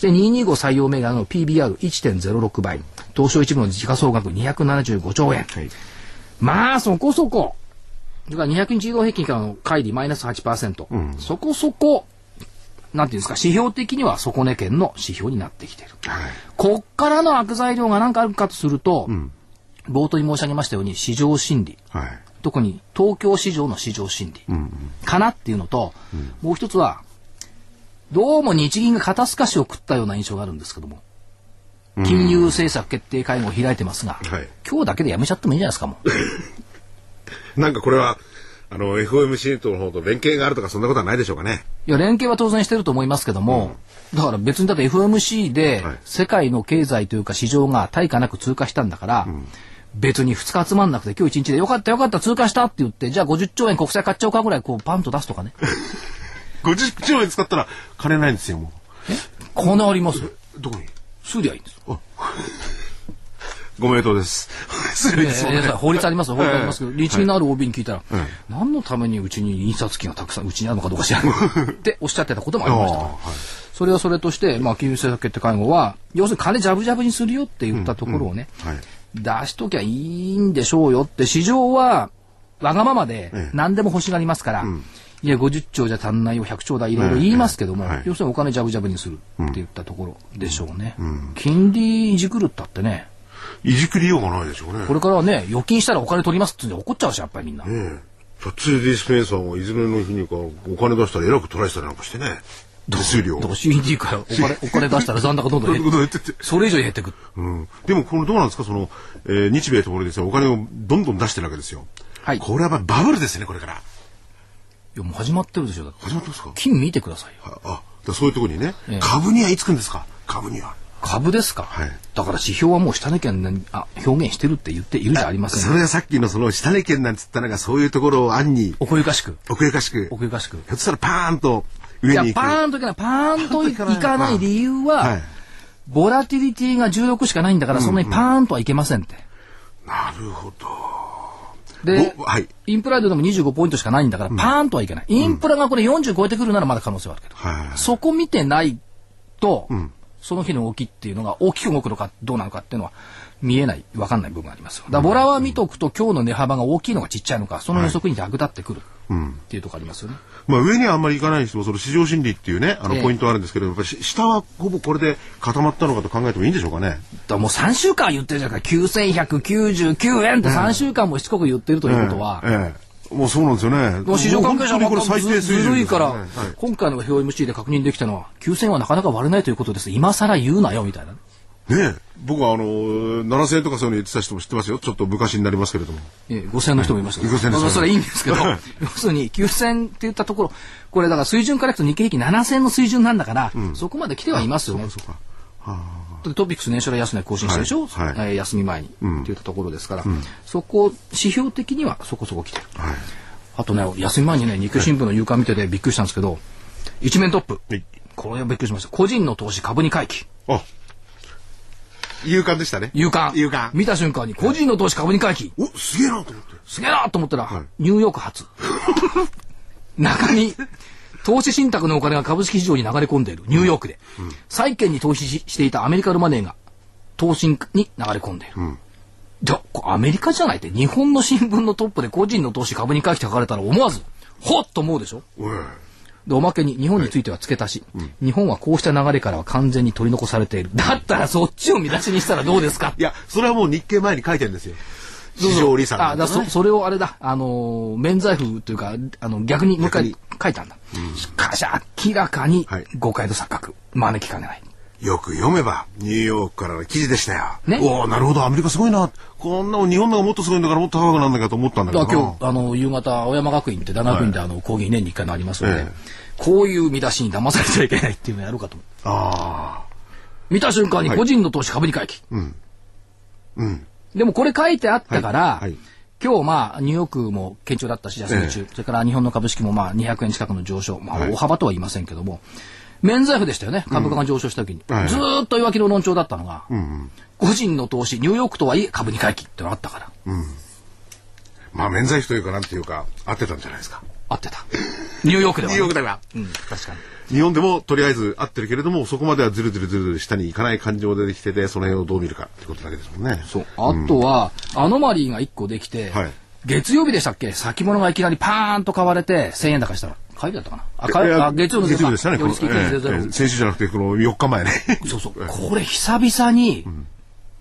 Speaker 1: そして225採用銘柄の PBR1.06 倍。東証一部の時価総額275兆円。
Speaker 3: はい。
Speaker 1: まあ、そこそこ。だから200日移動平均からの乖離マイナス8%。そこそこ、なんていうんですか、指標的には底値圏の指標になってきている。
Speaker 3: はい。
Speaker 1: こっからの悪材料が何かあるかとすると、冒頭に申し上げましたように市場心理。
Speaker 3: はい。
Speaker 1: 特に東京市場の市場心理かなっていうのと、もう一つは、どうも日銀が肩透かしを食ったような印象があるんですけども、金融政策決定会合を開いてますが、
Speaker 3: はい
Speaker 1: 今日だけでやめちゃってもいいんじゃないですかもう。<laughs>
Speaker 3: なんかこれは、あの、FOMC との方と連携があるとかそんなことはないでしょうかね。
Speaker 1: いや、連携は当然してると思いますけども、だから別にだって FOMC で
Speaker 3: はい
Speaker 1: 世界の経済というか市場が対価なく通過したんだから、別に2日集まんなくて今日1日でよかったよかった通過したって言って、じゃあ50兆円国債買っちゃおうかぐらいこうパンと出すとかね。<laughs>
Speaker 3: 50兆円使ったら金ないんですよ、も
Speaker 1: 金あります？
Speaker 3: どこに？
Speaker 1: すりゃいいんです。よ。
Speaker 3: ご名答です。失礼です。
Speaker 1: 法律ありますよ、法律ありますけど、日銀のある OB に聞いたら、
Speaker 3: え
Speaker 1: 何のためにうちに印刷機がたくさんうちにあるのかどうか知らない <laughs> っておっしゃってたこともありました。からそれはそれとして、まあ、金融政策決定会合は、要するに金ジャブジャブにするよって言ったところをね、
Speaker 3: はい。
Speaker 1: 出しときゃいいんでしょうよって、市場はわがままで
Speaker 3: ええ。
Speaker 1: 何でも欲しがりますから、いや、50兆じゃ足んないよ、100兆だ、いろいろ言いますけども、要するにお金ジャブジャブにするって言ったところでしょうね。金利いじくるったってね、
Speaker 3: いじくりようがないでしょうね。
Speaker 1: これからはね、預金したらお金取りますって怒っちゃうし、やっぱりみんな。
Speaker 3: ねえ。2D スペンサーがいずれの日にかお金出したらえらく取られてたりなんかしてね。手数料。
Speaker 1: CD からお金 <laughs> お金出したら残高どんどん減ってそれ以上減ってくる。
Speaker 3: うん、でもこのどうなんですか？その、えー日米ともにですねお金をどんどん出してるわけですよ。
Speaker 1: はい
Speaker 3: これはバブルですねこれから。
Speaker 1: いや、もう始まってるでしょ。だって
Speaker 3: 始まってますか？
Speaker 1: 金見てくださいよ。
Speaker 3: あ、あだそういうところにね、
Speaker 1: ええ
Speaker 3: 株にはいつくんですか？株には。
Speaker 1: 株ですか、
Speaker 3: はい
Speaker 1: だから指標はもう下値圏にあ表現してるって言っているじゃありませんか。
Speaker 3: それがさっきのその下値圏なんつったのがそういうところを暗に
Speaker 1: 奥ゆかしく。
Speaker 3: 奥ゆかしく。
Speaker 1: 奥ゆかしく。
Speaker 3: ひょっとしたらパーンと
Speaker 1: いや
Speaker 3: 上に、行く。
Speaker 1: パーンといかない。パーンといかない理由は、
Speaker 3: はい。
Speaker 1: ボラティリティが16しかないんだから、そんなにパーンとはいけませんって。
Speaker 3: なるほど。
Speaker 1: で
Speaker 3: お、はい。
Speaker 1: インプライドでも25ポイントしかないんだから、パーンとはいけない。インプラがこれ40超えてくるならまだ可能性はあるけど。
Speaker 3: はい。
Speaker 1: そこ見てないと、
Speaker 3: ん
Speaker 1: その日の動きっていうのが大きく動くのかどうなのかっていうのは見えない、わかんない部分がありますよ。だからボラは見とくと今日の値幅が大きいのかちっちゃいのか、その予測に逆立ってくるっていうところありますよね。
Speaker 3: まあ上にはあんまり行かないにしても、その市場心理っていうね、あの
Speaker 1: ええ
Speaker 3: ポイントあるんですけど、やっぱりし下はほぼこれで固まったのかと考えてもいいんでしょうかね。
Speaker 1: だもう3週間言ってるじゃないか、9199円って3週間もしつこく言ってるということは、
Speaker 3: ええもうそうなんですよね。
Speaker 1: もう市場関係者は
Speaker 3: もこれ最低水準
Speaker 1: ずるいから、今回の FOMC で確認できたのは、9000はなかなか割れないということです。今更言うなよ、みたいな。
Speaker 3: ねえ。僕はあの7000円とかそういうの言ってた人も知ってますよ。ちょっと昔になりますけれども。
Speaker 1: えー、5000の人もいましたけど。
Speaker 3: 5000の人
Speaker 1: まあそれはいいんですけど、<laughs> 要するに9000って言ったところ、これだから水準からいくと日経平均7000の水準なんだから、そこまで来てはいますよね。
Speaker 3: そうか。は
Speaker 1: だってトピックス年初来安値更新したでしょ、
Speaker 3: はい。はい。
Speaker 1: えー休み前に、って言ったところですから、そこ、指標的にはそこそこ来てる。
Speaker 3: あはい。
Speaker 1: あとね、休み前にね、日経新聞の夕刊見ててびっくりしたんですけど、一面トップ。
Speaker 3: はい。
Speaker 1: これはびっくりしました。個人の投資株に回帰。
Speaker 3: あ勇敢でしたね
Speaker 1: 夕刊。
Speaker 3: 勇敢
Speaker 1: 見た瞬間に、個人の投資株に回帰。
Speaker 3: おすげえなと思って
Speaker 1: すげえなと思ったら、
Speaker 3: はい
Speaker 1: ニューヨーク発。<laughs> 中に、投資信託のお金が株式市場に流れ込んでいる。ニューヨークで。債券に投資ししていたアメリカのマネーが、投信に流れ込んでいる。じゃあ、こアメリカじゃないって、日本の新聞のトップで個人の投資株に回帰って書かれたら思わず、ほっと思うでしょ？
Speaker 3: おい
Speaker 1: で、おまけに日本については付け足し、日本はこうした流れからは完全に取り残されている。だったらそっちを見出しにしたらどうですか？
Speaker 3: いや、それはもう日経前に書いてるんですよ。市場理さ
Speaker 1: あ、だそ、それをあれだ、あのー、免罪符というか、あの、逆にもう一回書いたんだ。しかし、明らかに
Speaker 3: はい。
Speaker 1: 誤解と錯覚、招きかねない。
Speaker 3: よく読めば、ニューヨークからの記事でしたよ。
Speaker 1: ね。
Speaker 3: おおなるほど、アメリカすごいな。こんなもん日本の方がもっとすごいんだからもっと高くなんだかと思ったんだけど
Speaker 1: 今日、あの、夕方、青山学院って大学院であの、講義年に一回のありますので、
Speaker 3: ええ
Speaker 1: こういう見出しに騙されちゃいけないっていうのをやろうかと思う。
Speaker 3: あ
Speaker 1: 見た瞬間に
Speaker 3: はい。
Speaker 1: 個人の投資株に回帰。
Speaker 3: ん。うん。
Speaker 1: でもこれ書いてあったから、
Speaker 3: はい。はい。
Speaker 1: 今日まあニューヨークも堅調だったし、休み中、それから日本の株式もまあ200円近くの上昇、まあ
Speaker 3: はい。
Speaker 1: 大幅とは言いませんけども、免罪符でしたよね、株価が上昇した時に。
Speaker 3: はい。
Speaker 1: ずーっと弱気の論調だったのが、
Speaker 3: うんうん。
Speaker 1: 個人の投資、ニューヨークとはいえ株に回帰ってのがあったから、
Speaker 3: まあ免罪符というかなんていうか、合ってたんじゃないですか。
Speaker 1: 合ってた。ニューヨークでは、
Speaker 3: ニューヨークでは。
Speaker 1: うん、確かに。
Speaker 3: 日本でもとりあえず合ってるけれども、そこまではずるずるずるずる下に行かない感情でできてて、その辺をどう見るかってことだけですもんね。
Speaker 1: そう。あとは、アノマリーが1個できて、
Speaker 3: はい
Speaker 1: 月曜日でしたっけ？先物がいきなりパーンと買われて、1000円高したら。火曜日だったかな？あ、か
Speaker 3: いや
Speaker 1: あ月曜の
Speaker 3: 月曜日でしたね。このええ
Speaker 1: 1.00
Speaker 3: ええ先週じゃなくて、この4日前ね。
Speaker 1: そうそう。<laughs> これ久々に、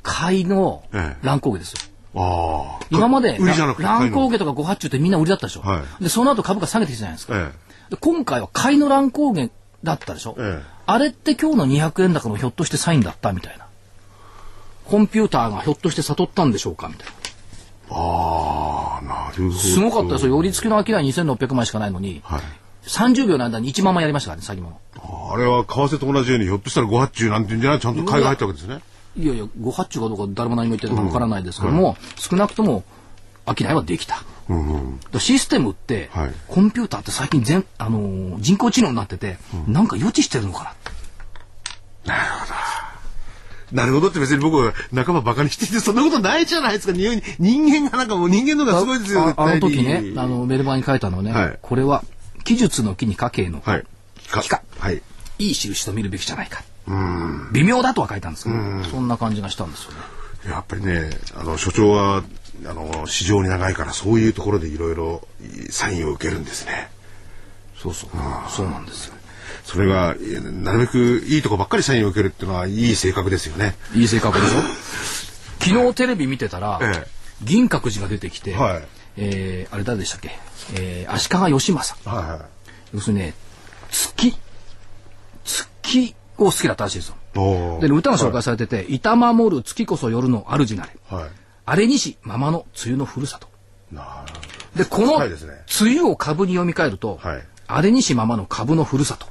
Speaker 1: 買いの
Speaker 3: ええ
Speaker 1: 乱高下ですよ。
Speaker 3: ああ。
Speaker 1: 今まで、乱高下とかご発注ってみんな売りだったでしょ？
Speaker 3: は
Speaker 1: で、その後株価下げてきたじゃないですか。
Speaker 3: え
Speaker 1: で今回は買いの乱高下だったでしょ？
Speaker 3: ええ
Speaker 1: あれって今日の200円高のひょっとしてサインだったみたいな。コンピューターがひょっとして悟ったんでしょうかみたいな。
Speaker 3: えああ、なるほど。
Speaker 1: すごかったですよ。寄り付きの商い2600万しかないのに、
Speaker 3: はい。
Speaker 1: 30秒の間に1万枚やりましたからね、先物。
Speaker 3: あれは為替と同じように、ひょっとしたらご発注なんていうんじゃない？ちゃんと買いが入ったわけですね。
Speaker 1: いやいや、ご発注かどうか誰も何も言ってるかわからないですけども、少なくとも商いはできた。
Speaker 3: うんうん。
Speaker 1: システムって、
Speaker 3: はい
Speaker 1: コンピューターって最近全、あのー人工知能になってて、なんか予知してるのかなって
Speaker 3: なるほどって別に僕は仲間バカにしてて、そんなことないじゃないですか。人人間がなんかもう人間の方がすごいですよ。
Speaker 1: ああの時ね、あのメルマガに書いたのはね、
Speaker 3: はい
Speaker 1: これは技術の木に家計の、
Speaker 3: はい。はい。
Speaker 1: いい印と見るべきじゃないか。微妙だとは書いたんですけど、そんな感じがしたんですよね。
Speaker 3: やっぱりね、あの、所長は、あの、市場に長いから、そういうところでいろいろサインを受けるんですね。
Speaker 1: そうそう。そうなんですよ。
Speaker 3: それが、えなるべくいいとこばっかりサインを受けるっていうのは、いい性格ですよね。
Speaker 1: いい性格でしょ？<laughs> 昨日テレビ見てたら、
Speaker 3: ええ
Speaker 1: 銀閣寺が出てきて、
Speaker 3: はい
Speaker 1: えーあれ誰でしたっけ、えー、足利義政。
Speaker 3: は
Speaker 1: 要するにね、月、月を好きだったらしいですよ。で、歌が紹介されてて、板守る月こそ夜の主なれ。
Speaker 3: はい。
Speaker 1: あれにし、ままの梅雨のふるさと。
Speaker 3: な
Speaker 1: で、この、梅雨を株に読み替えると、
Speaker 3: はい
Speaker 1: あれにしままの株のふるさと。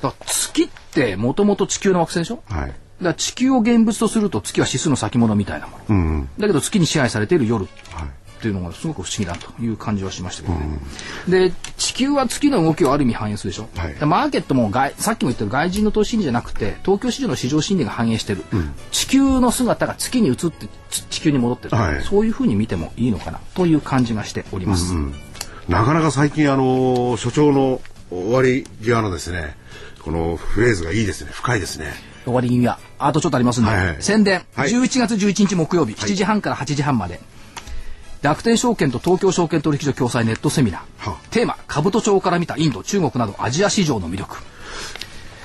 Speaker 1: だから月ってもともと地球の惑星でしょ？
Speaker 3: はい。
Speaker 1: だから地球を現物とすると月は指数の先物みたいなもの。
Speaker 3: うん。
Speaker 1: だけど月に支配されている夜
Speaker 3: はい。
Speaker 1: っていうのがすごく不思議だという感じはしましたけどね。で、地球は月の動きをある意味反映するでしょ。
Speaker 3: はい。
Speaker 1: でマーケットも外さっきも言った外人の投資心理じゃなくて、東京市場の市場心理が反映してる。地球の姿が月に移ってつ地球に戻ってる、
Speaker 3: はい。
Speaker 1: そういうふうに見てもいいのかなという感じがしております。
Speaker 3: なかなか最近、あの、所長の終わり際のですね、このフレーズがいいですね。深いですね。
Speaker 1: 終わりにはあとちょっとありますんで、
Speaker 3: はいはい。
Speaker 1: 宣伝、
Speaker 3: はい。
Speaker 1: 11月11日木曜日7時半から8時半まで、楽天証券と東京証券取引所共催ネットセミナー、
Speaker 3: は
Speaker 1: テーマ兜町から見たインド中国などアジア市場の魅力。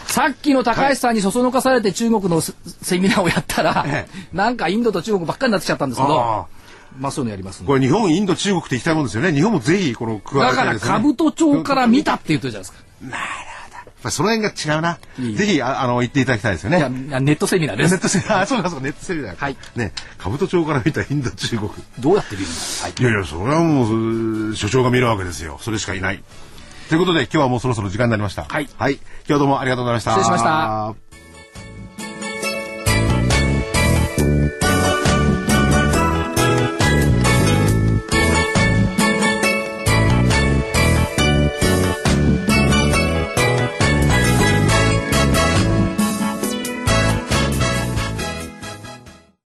Speaker 1: さっきの高橋さんにそそのかされて中国のセセミナーをやったら、
Speaker 3: え
Speaker 1: なんかインドと中国ばっかりになってきちゃったんですけど。
Speaker 3: あ
Speaker 1: まあそういうのやります
Speaker 3: これ日本、インド、中国って行きたいもんですよね。日本もぜひ、この、加わ
Speaker 1: だから
Speaker 3: りたいですよね。
Speaker 1: 兜町から見たって言ってるじゃないですか。
Speaker 3: まあその辺が違うな。
Speaker 1: いい
Speaker 3: ぜひ、ああの、行っていただきたいですよね。
Speaker 1: いやいやネットセミナーです
Speaker 3: ネットセミナー、あそうかそうか、ネットセミナー。
Speaker 1: はい。
Speaker 3: ね、兜町から見たインド、中国。
Speaker 1: どうやって見るの？はい
Speaker 3: いやいや、それはもう、所長が見るわけですよ。それしかいない。ということで、今日はもうそろそろ時間になりました。
Speaker 1: はい
Speaker 3: はい。今日はどうもありがとうございました。
Speaker 1: 失礼しました。